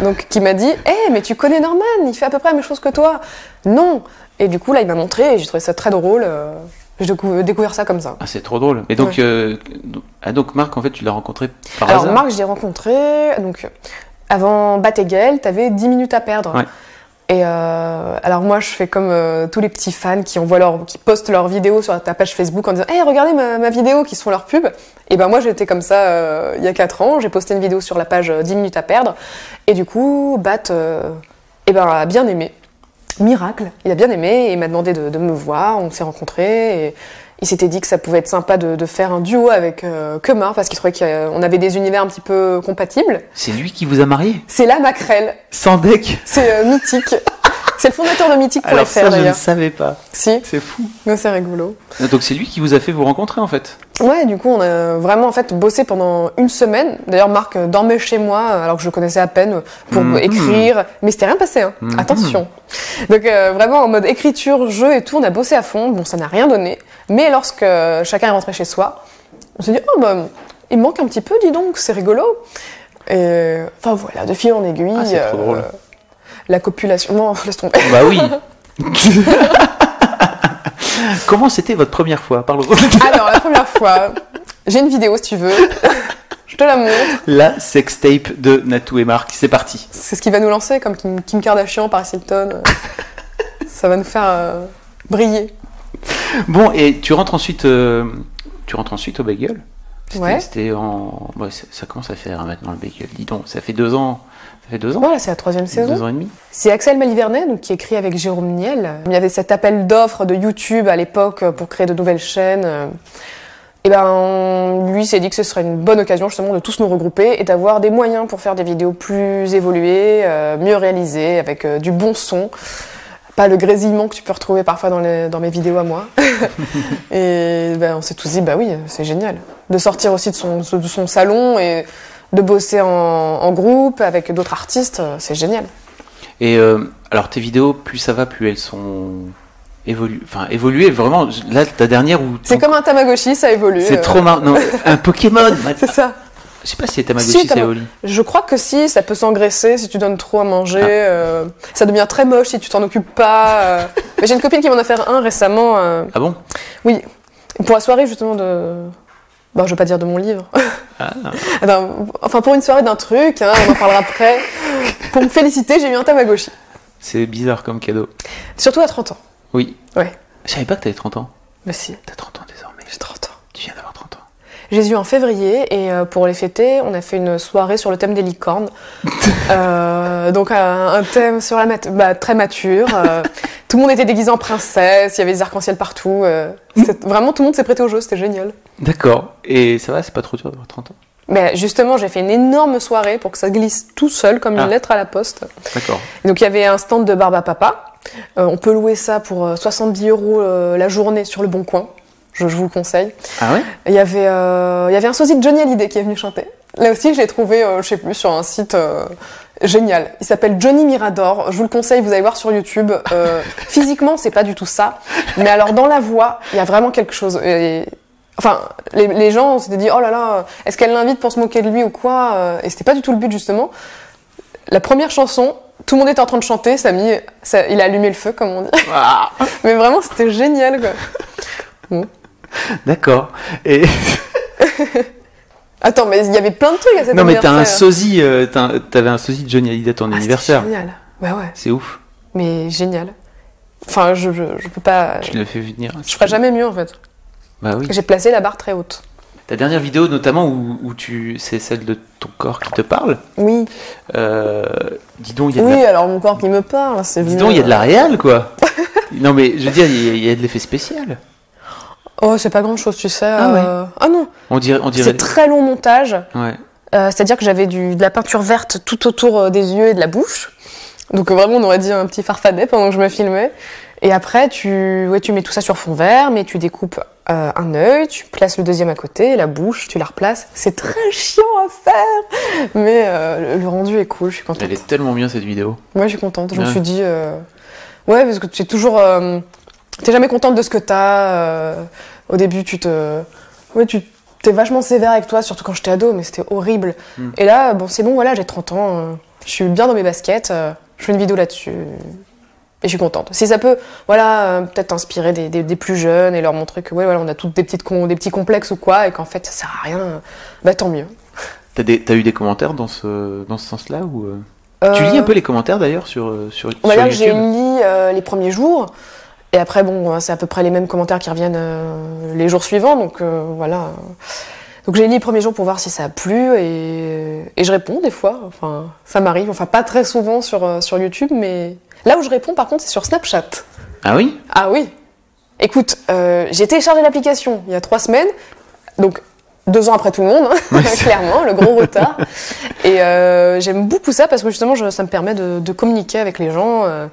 Speaker 2: donc, qui m'a dit Hé, mais tu connais Norman, il fait à peu près la même chose que toi. Non Et du coup, là, il m'a montré et j'ai trouvé ça très drôle. euh, J'ai décou- découvert ça comme ça.
Speaker 1: Ah, c'est trop drôle. Et donc, euh, ah, donc Marc, en fait, tu l'as rencontré par
Speaker 2: Alors,
Speaker 1: hasard?
Speaker 2: Marc, je l'ai rencontré. Donc, avant Bategel, t'avais 10 minutes à perdre.
Speaker 1: Ouais.
Speaker 2: Et euh, alors moi je fais comme euh, tous les petits fans qui envoient leur, qui postent leurs vidéos sur ta page Facebook en disant Hey regardez ma, vidéo qui se font leur pub. Et ben moi j'étais comme ça euh, il y a 4 ans, j'ai posté une vidéo sur la page euh, 10 minutes à perdre et du coup Bat euh, eh ben, a bien aimé. Miracle, il a bien aimé et il m'a demandé de, me voir, on s'est rencontrés et il s'était dit que ça pouvait être sympa de, de faire un duo avec euh, Kemar parce qu'il trouvait qu'on avait des univers un petit peu compatibles.
Speaker 1: C'est lui qui vous a marié?
Speaker 2: C'est la Macrel,
Speaker 1: Sans deck
Speaker 2: c'est euh, mythique. C'est le fondateur de Mythique pour
Speaker 1: Alors
Speaker 2: les faire
Speaker 1: ça, je ne
Speaker 2: d'ailleurs.
Speaker 1: savais pas.
Speaker 2: Si,
Speaker 1: C'est fou.
Speaker 2: mais c'est rigolo.
Speaker 1: Donc c'est lui qui vous a fait vous rencontrer, en fait
Speaker 2: Ouais, du coup, on a vraiment en fait bossé pendant une semaine. D'ailleurs, Marc euh, dormait chez moi alors que je le connaissais à peine pour
Speaker 1: Mhm.
Speaker 2: écrire, mais c'était rien passé. Hein.
Speaker 1: Mhm.
Speaker 2: Attention. Donc euh, vraiment en mode écriture, jeu et tout, on a bossé à fond. Bon, ça n'a rien donné, mais lorsque euh, chacun est rentré chez soi, on s'est dit oh bah il me manque un petit peu, dis donc, c'est rigolo. Et enfin voilà, de fil en aiguille.
Speaker 1: Ah, c'est trop drôle.
Speaker 2: La copulation, non, laisse tomber.
Speaker 1: Bah oui Comment c'était votre première fois? Parlons.
Speaker 2: Alors la première fois, j'ai une vidéo si tu veux. Je te la montre.
Speaker 1: La sextape de Natou et Marc, c'est parti.
Speaker 2: C'est ce qui va nous lancer, comme Kim, Kardashian, Paris Hilton. Ça va nous faire euh, briller.
Speaker 1: Bon, et tu rentres ensuite, euh, tu rentres ensuite au bagel?
Speaker 2: Ouais.
Speaker 1: C'était en, ouais, ça commence à faire maintenant le bagel. Dis donc, ça fait deux ans. Ça fait deux ans.
Speaker 2: Voilà, c'est la troisième saison.
Speaker 1: Deux ans et demi.
Speaker 2: C'est Axel Malivernet, donc, qui écrit avec Jérôme Niel. Il y avait cet appel d'offres de YouTube à l'époque pour créer de nouvelles chaînes. Et ben, lui s'est dit que ce serait une bonne occasion justement de tous nous regrouper et d'avoir des moyens pour faire des vidéos plus évoluées, euh, mieux réalisées, avec euh, du bon son. Pas le grésillement que tu peux retrouver parfois dans, les- dans mes vidéos à moi. et ben, on s'est tous dit, bah oui, c'est génial. De sortir aussi de son, de son salon et de bosser en, en groupe avec d'autres artistes, euh, c'est génial.
Speaker 1: Et euh, alors tes vidéos, plus ça va, plus elles sont évoluées. Enfin, évoluées vraiment. Là, ta dernière où.
Speaker 2: C'est comme un Tamagotchi, ça évolue.
Speaker 1: C'est
Speaker 2: euh,
Speaker 1: trop marrant. Non, un Pokémon.
Speaker 2: C'est ça.
Speaker 1: Je sais pas si les Tamagotchi
Speaker 2: Si,
Speaker 1: ça évolue.
Speaker 2: Je crois que si, ça peut s'engraisser si tu donnes trop à manger.
Speaker 1: Ah.
Speaker 2: euh, ça devient très moche si tu t'en occupes pas. euh. Mais j'ai une copine qui m'en a fait un récemment.
Speaker 1: Ah bon?
Speaker 2: Oui, pour la soirée justement de. Bon, je veux pas dire de mon livre.
Speaker 1: Ah.
Speaker 2: Enfin, pour une soirée d'un truc, hein, on en parlera après. Pour me féliciter, j'ai eu un Tamagotchi.
Speaker 1: C'est bizarre comme cadeau.
Speaker 2: Surtout à 30 ans.
Speaker 1: Oui.
Speaker 2: Ouais.
Speaker 1: Je savais pas que t'avais 30 ans.
Speaker 2: Mais si,
Speaker 1: T'as 30 ans désormais.
Speaker 2: j'ai 30 ans.
Speaker 1: Tu viens d'avoir 30 ans.
Speaker 2: J'ai eu en février et euh, pour les fêter, on a fait une soirée sur le thème des licornes. Euh, donc un, un thème sur la mat- bah, très mature. euh, tout le monde était déguisé en princesse, il y avait des arcs-en-ciel partout. euh, c'est- vraiment, tout le monde s'est prêté au jeu, c'était génial.
Speaker 1: D'accord. Et ça va, c'est pas trop dur d'avoir 30 ans?
Speaker 2: Mais justement, j'ai fait une énorme soirée pour que ça glisse tout seul comme
Speaker 1: Ah.
Speaker 2: une lettre à la poste.
Speaker 1: D'accord.
Speaker 2: Donc il y avait un stand de barbe à papa. Euh, on peut louer ça pour euh, 70 euros euh, la journée sur le Bon Coin. Je, je vous le conseille.
Speaker 1: Ah ouais?
Speaker 2: Il y avait, euh, il y avait un sosie de Johnny Hallyday qui est venu chanter. Là aussi, je l'ai trouvé, euh, je sais plus, sur un site euh, génial. Il s'appelle Johnny Mirador. Je vous le conseille, vous allez voir sur YouTube. Euh, physiquement, c'est pas du tout ça. Mais alors, dans la voix, il y a vraiment quelque chose. Et- enfin, les, les gens s'étaient dit, oh là là, est-ce qu'elle l'invite pour se moquer de lui ou quoi Euh, Et c'était pas du tout le but, justement. La première chanson, tout le monde était en train de chanter, ça a mis, ça- il a allumé le feu, comme on dit.
Speaker 1: Ah,
Speaker 2: Mais vraiment, c'était génial, quoi.
Speaker 1: D'accord. Et
Speaker 2: Attends, mais il y avait plein de trucs à cet
Speaker 1: non mais t'as un sosie, euh, t'avais un sosie de Johnny Hallyday à ton
Speaker 2: Ah,
Speaker 1: anniversaire.
Speaker 2: Génial. Ouais, ouais.
Speaker 1: C'est ouf.
Speaker 2: Mais génial. Enfin, je, je, je peux pas.
Speaker 1: Tu l'as fait venir.
Speaker 2: Je ferai jamais mieux en fait.
Speaker 1: Bah oui.
Speaker 2: J'ai placé la barre très haute.
Speaker 1: ta dernière vidéo, notamment où, où tu, c'est celle de ton corps qui te parle.
Speaker 2: Oui.
Speaker 1: Euh, dis donc, il y a de
Speaker 2: Oui,
Speaker 1: la,
Speaker 2: alors mon corps qui me parle, c'est
Speaker 1: dis donc, il y a de la réal, quoi. non, mais je veux dire, il y a, il y a de l'effet spécial.
Speaker 2: Oh, c'est pas grand chose, tu sais.
Speaker 1: Ah
Speaker 2: euh, ah non,
Speaker 1: On dirait, on dirait.
Speaker 2: c'est très long montage.
Speaker 1: Ouais.
Speaker 2: Euh, C'est-à-dire que j'avais du- de la peinture verte tout autour euh, des yeux et de la bouche. Donc vraiment, on aurait dit un petit farfadet pendant que je me filmais. Et après, tu, ouais, tu mets tout ça sur fond vert, mais tu découpes euh, un œil, tu places le deuxième à côté, la bouche, tu la replaces. C'est très chiant à faire, mais euh, le- le rendu est cool, je suis contente.
Speaker 1: Elle est tellement bien cette vidéo.
Speaker 2: Moi, je suis contente. Je me
Speaker 1: Ouais.
Speaker 2: suis dit, euh, ouais, parce que tu es toujours, euh, t'es jamais contente de ce que t'as. euh, au début, tu te, ouais, tu t'es vachement sévère avec toi, surtout quand j'étais ado, mais c'était horrible.
Speaker 1: Mm.
Speaker 2: Et là, bon, c'est bon, voilà, j'ai 30 ans, euh, je suis bien dans mes baskets, euh, je fais une vidéo là-dessus. Et je suis contente. Si ça peut, voilà, euh, peut-être inspirer des, des- des plus jeunes et leur montrer que, ouais, voilà, on a toutes des, petites con- des petits complexes ou quoi, et qu'en fait, ça sert à rien, bah tant mieux.
Speaker 1: T'as, eu des commentaires dans ce, dans ce sens-là ou Tu lis un peu les commentaires d'ailleurs sur, sur,
Speaker 2: On va
Speaker 1: sur
Speaker 2: que j'ai
Speaker 1: YouTube
Speaker 2: lu les premiers jours. Et après, bon, c'est à peu près les mêmes commentaires qui reviennent euh, les jours suivants. Donc euh, voilà. Donc j'ai lu les premiers jours pour voir si ça a plu. Et, et je réponds des fois. Enfin, ça m'arrive. Enfin, pas très souvent sur, euh, sur YouTube. Mais là où je réponds, par contre, c'est sur Snapchat.
Speaker 1: Ah oui?
Speaker 2: Ah oui Écoute, euh, j'ai téléchargé l'application il y a trois semaines. Donc deux ans après tout le monde, hein, clairement, le gros retard. Et euh, j'aime beaucoup ça parce que justement, je- ça me permet de, de communiquer avec les gens. euh,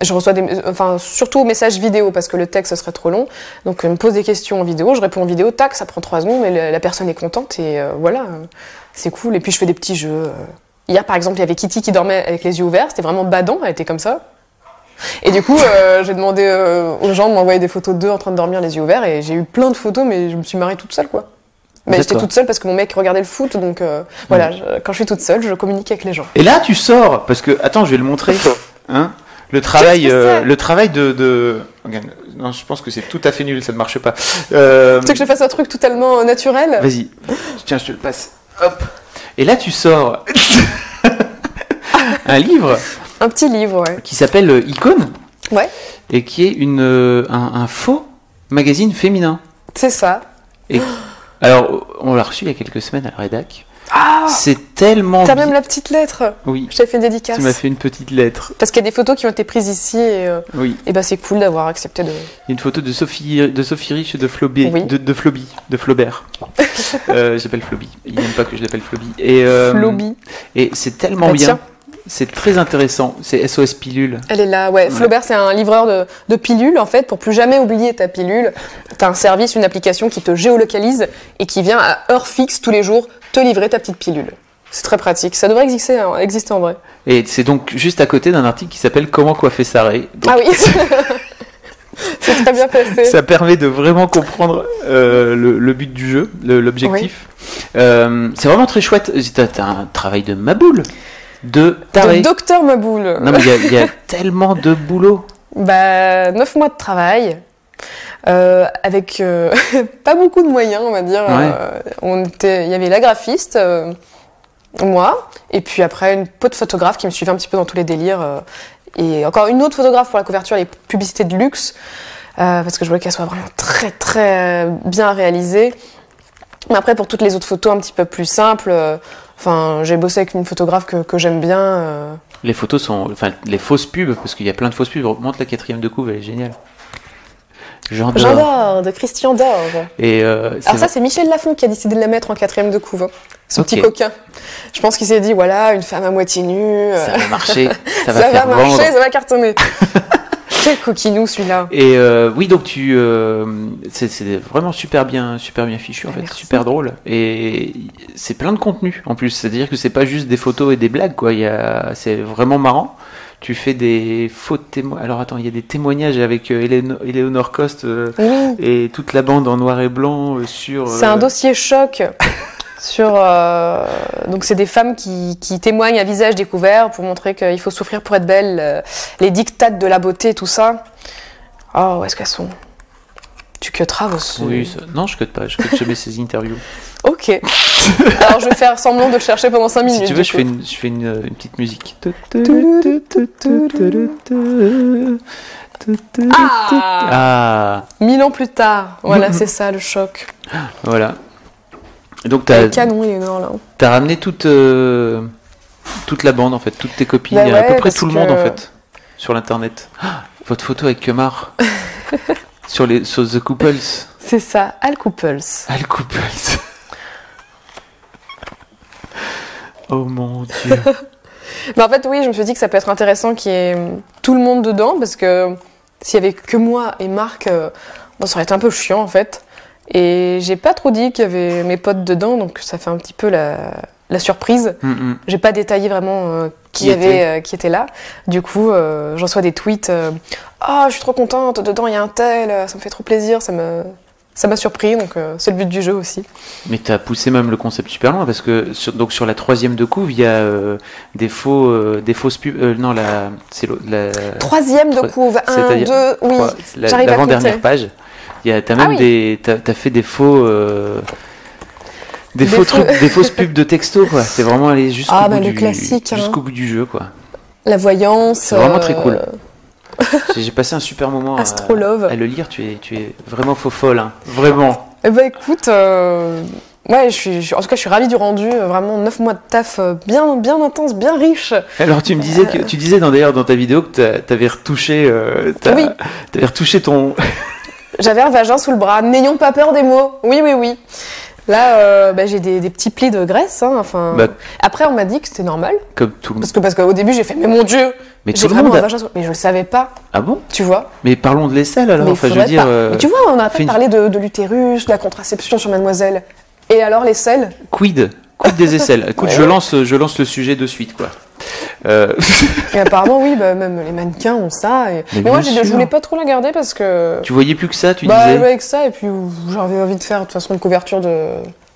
Speaker 2: je reçois des, enfin, surtout aux messages vidéo parce que le texte ce serait trop long. Donc, on me pose des questions en vidéo, je réponds en vidéo, tac, ça prend trois secondes et la, la personne est contente et euh, voilà, c'est cool. Et puis, je fais des petits jeux. euh. Hier, par exemple, il y avait Kitty qui dormait avec les yeux ouverts, c'était vraiment badant, elle était comme ça. Et du coup, euh, j'ai demandé euh, aux gens de m'envoyer des photos d'eux en train de dormir les yeux ouverts et j'ai eu plein de photos, mais je me suis marrée toute seule, quoi. Mais j'étais toute seule parce que mon mec regardait le foot, donc voilà, je- quand je suis toute seule, je communique avec les gens.
Speaker 1: Et là, tu sors, parce que, attends, je vais le montrer. Hein le travail, euh, le travail de, de- Non, je pense que c'est tout à fait nul, ça ne marche pas. Euh,
Speaker 2: Tu sais que je fasse un truc totalement euh, naturel?
Speaker 1: Vas-y, tiens, je te le passe. Hop. Et là, tu sors un livre
Speaker 2: Un petit livre, ouais.
Speaker 1: qui s'appelle Icône
Speaker 2: Ouais,
Speaker 1: et qui est une, un, un faux magazine féminin.
Speaker 2: c'est ça.
Speaker 1: Et, alors, on l'a reçu il y a quelques semaines à la rédac.
Speaker 2: Ah
Speaker 1: C'est tellement.
Speaker 2: T'as même la petite lettre
Speaker 1: Oui,
Speaker 2: Je t'ai fait une dédicace.
Speaker 1: tu m'as fait une petite lettre.
Speaker 2: Parce qu'il y a des photos qui ont été prises ici et, euh,
Speaker 1: Oui.
Speaker 2: et bah c'est cool d'avoir accepté de.
Speaker 1: Il y a une photo de Sophie, de Sophie Rich et de Flobé,
Speaker 2: Oui.
Speaker 1: de, de Floby, de Flaubert. euh, J'appelle Floby. Il n'aime pas que je l'appelle Floby. Et, euh,
Speaker 2: Floby.
Speaker 1: Et c'est tellement
Speaker 2: Bah,
Speaker 1: bien. C'est très intéressant. C'est SOS Pilule.
Speaker 2: Elle est là, ouais. Flaubert, c'est un livreur de, de pilules, en fait. Pour plus jamais oublier ta pilule, t'as un service, une application qui te géolocalise et qui vient à heure fixe tous les jours te livrer ta petite pilule. C'est très pratique. Ça devrait exister, hein, exister en vrai.
Speaker 1: Et c'est donc juste à côté d'un article qui s'appelle Comment coiffer Saré. Donc,
Speaker 2: Ah oui C'est très bien passé.
Speaker 1: Ça permet de vraiment comprendre euh, le, le but du jeu, l'objectif. Euh, c'est vraiment très chouette. T'as t'as un travail de maboule, de taré.
Speaker 2: Docteur Maboul.
Speaker 1: Non mais il y a- il y, a tellement de boulot.
Speaker 2: Bah, 9 mois de travail. euh, avec euh, pas beaucoup de moyens, on va dire.
Speaker 1: Ouais.
Speaker 2: Euh, on était, il y avait la graphiste, moi, et puis après une peau de photographe qui me suivait un petit peu dans tous les délires. et encore une autre photographe pour la couverture, les publicités de luxe, parce que je voulais qu'elle soit vraiment très très bien réalisée. Mais après, pour toutes les autres photos un petit peu plus simples, enfin, j'ai bossé avec une photographe que, que j'aime bien. euh,
Speaker 1: Les photos sont, enfin les fausses pubs, parce qu'il y a plein de fausses pubs. Montre la quatrième de couve, elle est géniale. J'adore.
Speaker 2: J'adore, de Christian Dor.
Speaker 1: Et euh, c'est
Speaker 2: Alors ça, c'est Michel Lafont qui a décidé de la mettre en quatrième de couve. hein. Ce
Speaker 1: Ok.
Speaker 2: petit coquin. Je pense qu'il s'est dit, voilà, une femme à moitié nue, euh,
Speaker 1: ça va marcher, ça
Speaker 2: ça,
Speaker 1: va
Speaker 2: va,
Speaker 1: faire
Speaker 2: marcher,
Speaker 1: vendre.
Speaker 2: ça va cartonner. Quel coquinou celui-là.
Speaker 1: Et euh, oui, donc tu, euh, c'est vraiment super bien, super bien fichu en fait,
Speaker 2: Merci.
Speaker 1: super drôle. Et c'est plein de contenu en plus. C'est-à-dire que c'est pas juste des photos et des blagues quoi. Il y a, c'est vraiment marrant. Tu fais des faux témoignages. Alors attends, il y a des témoignages avec Cost euh,
Speaker 2: Oui,
Speaker 1: et toute la bande en noir et blanc sur.
Speaker 2: c'est un dossier choc. Sur, euh, donc c'est des femmes qui, qui témoignent à visage découvert pour montrer qu'il faut souffrir pour être belle, euh, les dictates de la beauté, tout ça. Oh, où est-ce qu'elles sont? Tu cutteras aussi.
Speaker 1: Oui, ça- non, je cote pas. Je cote jamais ces interviews.
Speaker 2: Ok. Alors je vais faire semblant de le chercher pendant 5 minutes.
Speaker 1: Si tu veux, je fais une, je fais une, euh, une petite musique.
Speaker 2: Ah
Speaker 1: Ah,
Speaker 2: Mille ans plus tard. Voilà, c'est ça le choc.
Speaker 1: voilà. Donc t'as
Speaker 2: est canon, il est noir là.
Speaker 1: as ramené toute, euh, toute la bande en fait, toutes tes copines,
Speaker 2: Bah
Speaker 1: a à peu
Speaker 2: ouais,
Speaker 1: près tout le monde en fait sur l'internet. Ah, votre photo avec Kemar sur les sur The Couples.
Speaker 2: C'est ça, Al Couples.
Speaker 1: Le Couples. oh mon dieu.
Speaker 2: Mais en fait, oui, je me suis dit que ça peut être intéressant qu'il y ait tout le monde dedans, parce que s'il y avait que moi et Marc, euh, ça aurait été un peu chiant en fait. Et j'ai pas trop dit qu'il y avait mes potes dedans, donc ça fait un petit peu la, la surprise.
Speaker 1: Mm, mm.
Speaker 2: J'ai pas détaillé vraiment euh, qui,
Speaker 1: Qui
Speaker 2: avait,
Speaker 1: était.
Speaker 2: euh, qui était là. Du coup, euh, j'en reçois des tweets. euh, Ah, je suis trop contente, dedans il y a un tel, ça me fait trop plaisir, ça me. Ça m'a surpris, donc c'est le but du jeu aussi.
Speaker 1: Mais t'as poussé même le concept super loin parce que sur, donc sur la troisième de couve, il y a des faux, des fausses pubs. non, la, c'est la,
Speaker 2: Troisième de couve, un, deux, oui. j'arrive à
Speaker 1: l'avant-dernière
Speaker 2: compter.
Speaker 1: page. Il y a, t'as
Speaker 2: Ah
Speaker 1: même
Speaker 2: oui.
Speaker 1: des, t'as, t'as fait des faux, euh, des,
Speaker 2: Des
Speaker 1: faux
Speaker 2: faux-
Speaker 1: trucs, des fausses pubs de texto quoi. C'est vraiment aller jusqu'au
Speaker 2: Ah,
Speaker 1: bout
Speaker 2: bah, le
Speaker 1: du,
Speaker 2: classique, hein.
Speaker 1: jusqu'au bout du jeu quoi.
Speaker 2: La voyance.
Speaker 1: C'est vraiment très
Speaker 2: euh,
Speaker 1: cool. J'ai, j'ai passé un super moment à,
Speaker 2: Astrolove.
Speaker 1: à le lire. Tu es, tu es vraiment faux folle, hein. vraiment.
Speaker 2: Eh ben écoute, euh, ouais, je suis, je- en tout cas, je suis ravie du rendu. euh, Vraiment, 9 mois de taf bien, bien intense, bien riche.
Speaker 1: Alors tu me disais que tu disais dans, d'ailleurs dans ta vidéo que t'a- t'avais retouché, euh,
Speaker 2: Oui.
Speaker 1: t'avais retouché ton,
Speaker 2: J'avais un vagin sous le bras. N'ayons pas peur des mots. Oui, oui, oui. Là, euh, bah, j'ai des, des petits plis de graisse. hein, enfin.
Speaker 1: Bah.
Speaker 2: Après, on m'a dit que c'était normal.
Speaker 1: comme tout le monde.
Speaker 2: Parce que parce qu'au début, j'ai fait, mais mon Dieu,
Speaker 1: Mais
Speaker 2: j'ai vraiment un vagin sous Mais je le savais pas,
Speaker 1: Ah bon?
Speaker 2: Tu vois?
Speaker 1: Mais parlons de l'aisselle alors.
Speaker 2: mais
Speaker 1: enfin, je veux dire.
Speaker 2: pas.
Speaker 1: euh,
Speaker 2: Mais tu vois, on a pas parlé de, de l'utérus, de la contraception sur Mademoiselle. Et alors, les selles
Speaker 1: Quid? Quid des aisselles Écoute,
Speaker 2: Ouais,
Speaker 1: je
Speaker 2: ouais.
Speaker 1: lance, je lance le sujet de suite quoi. Euh,
Speaker 2: Et apparemment, oui, bah, même les mannequins ont ça. et-
Speaker 1: Mais
Speaker 2: Mais moi, je voulais pas trop la garder parce que.
Speaker 1: tu voyais plus que ça, tu
Speaker 2: bah,
Speaker 1: disais.
Speaker 2: ouais, avec ça, et puis euh, j'avais envie de faire de toute façon une couverture de,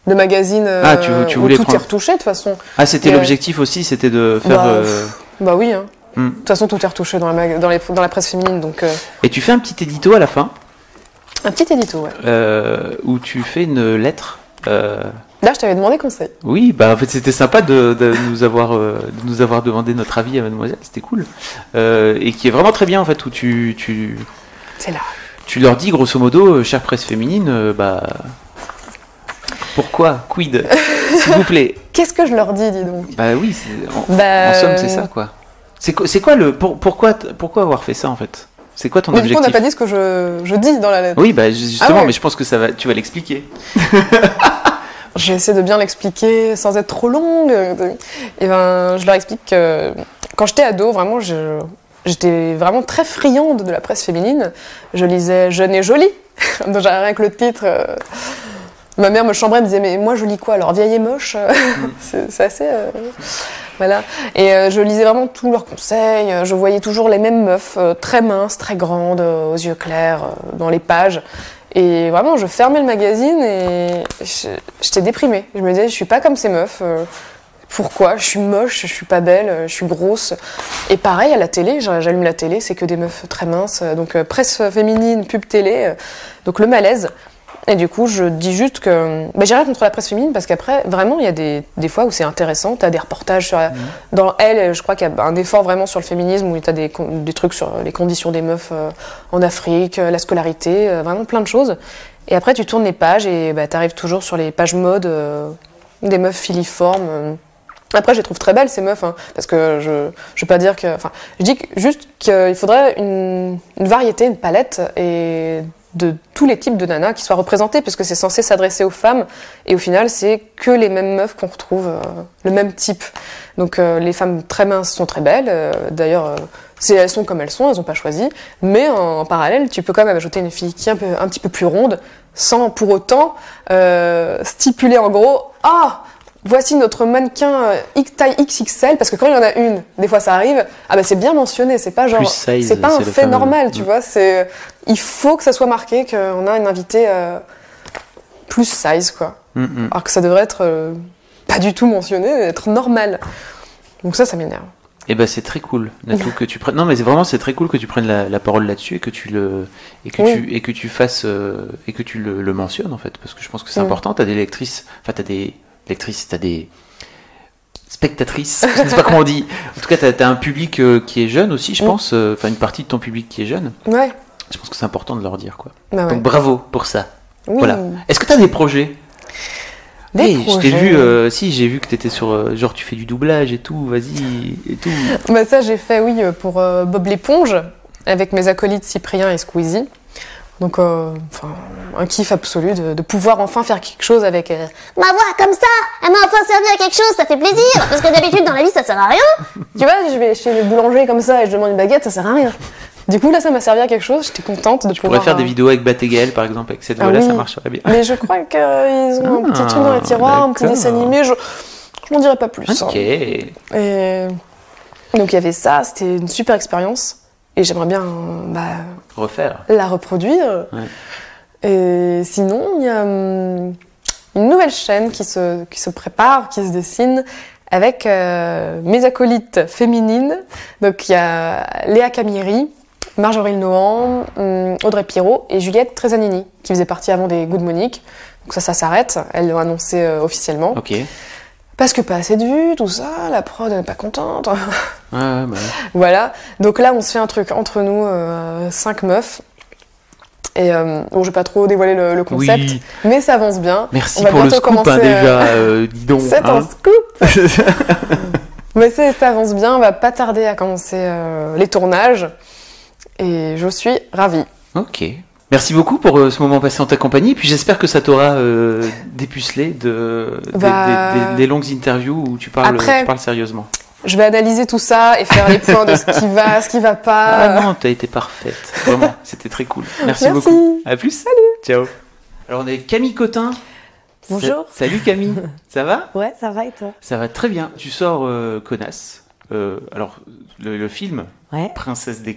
Speaker 2: de magazine euh,
Speaker 1: Ah, tu- tu
Speaker 2: où
Speaker 1: voulais
Speaker 2: tout est
Speaker 1: prendre-
Speaker 2: retouché de toute façon.
Speaker 1: Ah, c'était
Speaker 2: euh,
Speaker 1: l'objectif aussi, c'était de faire.
Speaker 2: Bah,
Speaker 1: euh,
Speaker 2: Bah oui, hein.
Speaker 1: Hmm.
Speaker 2: De toute façon, tout est retouché dans la, mag- dans les- dans la presse féminine, donc euh,
Speaker 1: Et tu fais un petit édito à la fin
Speaker 2: un petit édito, ouais.
Speaker 1: euh, où tu fais une lettre.
Speaker 2: Là, je t'avais demandé conseil.
Speaker 1: Oui, bah en fait c'était sympa de, de nous avoir euh, de nous avoir demandé notre avis à Mademoiselle, c'était cool. Euh, et qui est vraiment très bien en fait où tu tu
Speaker 2: C'est là.
Speaker 1: tu leur dis grosso modo, euh, chère presse féminine, bah pourquoi quid s'il vous plaît?
Speaker 2: Qu'est-ce que je leur dis, dis donc?
Speaker 1: Bah oui, c'est- en,
Speaker 2: Bah,
Speaker 1: en somme c'est ça quoi. C'est quoi, c'est quoi le pour- pourquoi pourquoi avoir fait ça en fait? C'est quoi ton
Speaker 2: Mais du coup, on
Speaker 1: objectif
Speaker 2: n'a pas dit ce que je, je dis dans la lettre.
Speaker 1: Oui, bah justement,
Speaker 2: Ah ouais.
Speaker 1: mais je pense que ça va, tu vas l'expliquer.
Speaker 2: Je vais essayer de bien l'expliquer sans être trop longue. Et ben, je leur explique que quand j'étais ado, vraiment, j'étais vraiment très friande de la presse féminine. Je lisais Jeune et jolie. J'avais rien que le titre. Ma mère me chambrait, me disait mais moi je lis quoi alors vieille et moche C'est assez euh, voilà. Et euh, je lisais vraiment tous leurs conseils. Je voyais toujours les mêmes meufs, euh, très minces, très grandes, aux yeux clairs, dans les pages. Et vraiment, je fermais le magazine et j'étais déprimée. Je me disais, je suis pas comme ces meufs. euh, Pourquoi? Je suis moche, je suis pas belle, euh, je suis grosse. Et pareil à la télé, j'a- j'allume la télé, c'est que des meufs très minces. euh, Donc presse féminine, pub télé. Donc le malaise. Et du coup, je dis juste que bah, j'ai rien contre la presse féminine parce qu'après, vraiment, il y a des, des fois où c'est intéressant. Tu as des reportages sur la- dans Elle, je crois qu'il y a un effort vraiment sur le féminisme où tu as des, des trucs sur les conditions des meufs euh, en Afrique, euh, la scolarité, euh, vraiment plein de choses. Et après, tu tournes les pages et bah, tu arrives toujours sur les pages mode euh, des meufs filiformes. Après, je les trouve très belles, ces meufs, hein, parce que je je veux pas dire que. Enfin, je dis que- juste qu'il faudrait une, une variété, une palette et de tous les types de nanas qui soient représentés, parce que c'est censé s'adresser aux femmes, et au final, c'est que les mêmes meufs qu'on retrouve, euh, le même type. Donc, euh, les femmes très minces sont très belles, euh, d'ailleurs, euh, elles sont comme elles sont, elles n'ont pas choisi, mais en, en parallèle, tu peux quand même ajouter une fille qui est un, peu, un petit peu plus ronde, sans pour autant stipuler en gros, ah, voici notre mannequin X- taille XXL, parce que quand il y en a une, des fois ça arrive, ah bah c'est bien mentionné, c'est pas genre, c'est pas un fait normal, tu vois, c'est, il faut que ça soit marqué qu'on a une invitée euh, plus size, quoi.
Speaker 1: Mm.
Speaker 2: Alors que ça devrait être euh, pas du tout mentionné, être normal. Donc ça, ça m'énerve.
Speaker 1: Eh ben c'est très cool, Natou, que tu prennes. Non mais vraiment c'est très cool que tu prennes la, la parole là-dessus et que tu le et que
Speaker 2: Oui.
Speaker 1: tu et que tu fasses euh, et que tu le, le mentionnes en fait parce que je pense que c'est
Speaker 2: Mm.
Speaker 1: important. T'as des lectrices, enfin t'as des lectrices, t'as des spectatrices, je ne sais pas comment on dit. En tout cas t'as as un public euh, qui est jeune aussi, je
Speaker 2: Mm.
Speaker 1: pense. Enfin une partie de ton public qui est jeune.
Speaker 2: Ouais.
Speaker 1: Je pense que c'est important de leur dire quoi.
Speaker 2: Bah ouais.
Speaker 1: Donc bravo pour ça.
Speaker 2: Oui.
Speaker 1: Voilà. Est-ce que t'as des projets?
Speaker 2: Des
Speaker 1: Hey, je t'ai
Speaker 2: projets.
Speaker 1: vu, euh, si, j'ai vu que t'étais sur, euh, genre, tu fais du doublage et tout, vas-y, et tout.
Speaker 2: Bah ça j'ai fait oui euh, pour euh, Bob l'éponge avec mes acolytes Cyprien et Squeezie. Donc euh, enfin, un kiff absolu de, de pouvoir enfin faire quelque chose avec euh,
Speaker 4: Ma voix comme ça, elle m'a enfin servi à quelque chose, ça fait plaisir. Parce que d'habitude dans la vie ça sert à rien.
Speaker 2: Tu vois, je vais chez le boulanger comme ça et je demande une baguette, ça sert à rien. Du coup là ça m'a servi à quelque chose, j'étais contente de
Speaker 1: Tu pourrais
Speaker 2: pouvoir
Speaker 1: faire des
Speaker 2: euh,
Speaker 1: vidéos avec Batégaël, par exemple, avec cette
Speaker 2: Ah
Speaker 1: voix-là,
Speaker 2: oui.
Speaker 1: ça marcherait bien.
Speaker 2: Mais je crois qu'ils ont un petit
Speaker 1: Ah,
Speaker 2: truc dans les tiroirs, un petit dessin animé, je, je m'en dirai pas plus. hein.
Speaker 1: Ok.
Speaker 2: Et donc il y avait ça, c'était une super expérience et j'aimerais bien bah,
Speaker 1: Refaire.
Speaker 2: la reproduire.
Speaker 1: Ouais.
Speaker 2: Et sinon, il y a hum, une nouvelle chaîne qui se, qui se prépare, qui se dessine avec euh, mes acolytes féminines. Donc il y a Léa Camilleri, Marjorie Nohan, hum, Audrey Pirot et Juliette Trezanini, qui faisaient partie avant des Good Monique. Donc ça, ça s'arrête. Elles l'ont annoncé euh, officiellement.
Speaker 1: Ok.
Speaker 2: Parce que pas assez de vues, tout ça, la prod n'est pas contente.
Speaker 1: ouais, bah ouais.
Speaker 2: Voilà, donc là on se fait un truc entre nous, euh, cinq meufs. Et euh, bon, je vais pas trop dévoiler le, le concept,
Speaker 1: Oui.
Speaker 2: mais ça avance bien.
Speaker 1: Merci
Speaker 2: On va
Speaker 1: pour le
Speaker 2: bientôt
Speaker 1: scoop, hein,
Speaker 2: commencer,
Speaker 1: déjà, dis donc.
Speaker 2: C'est
Speaker 1: hein.
Speaker 2: un scoop Mais ça avance bien, on va pas tarder à commencer les tournages. Et je suis ravie.
Speaker 1: Ok. Merci beaucoup pour euh, ce moment passé en ta compagnie. Et puis j'espère que ça t'aura euh, dépucelé de, des-
Speaker 2: Bah-
Speaker 1: des, des- des longues interviews où tu parles,
Speaker 2: Après-
Speaker 1: tu parles sérieusement.
Speaker 2: Je vais analyser tout ça et faire les points de ce qui va, ce qui va pas.
Speaker 1: Ah non, t'as été parfaite. Vraiment, c'était très cool. Merci,
Speaker 2: Merci.
Speaker 1: beaucoup. À plus. Salut. Ciao. Alors on est avec Camille Cotin.
Speaker 5: Bonjour.
Speaker 1: Sa- Salut Camille. Ça va?
Speaker 5: Ouais, ça va et toi?
Speaker 1: Ça va très bien. Tu sors euh, Connasse. Euh, alors le, le film
Speaker 5: Ouais.
Speaker 1: Princesse des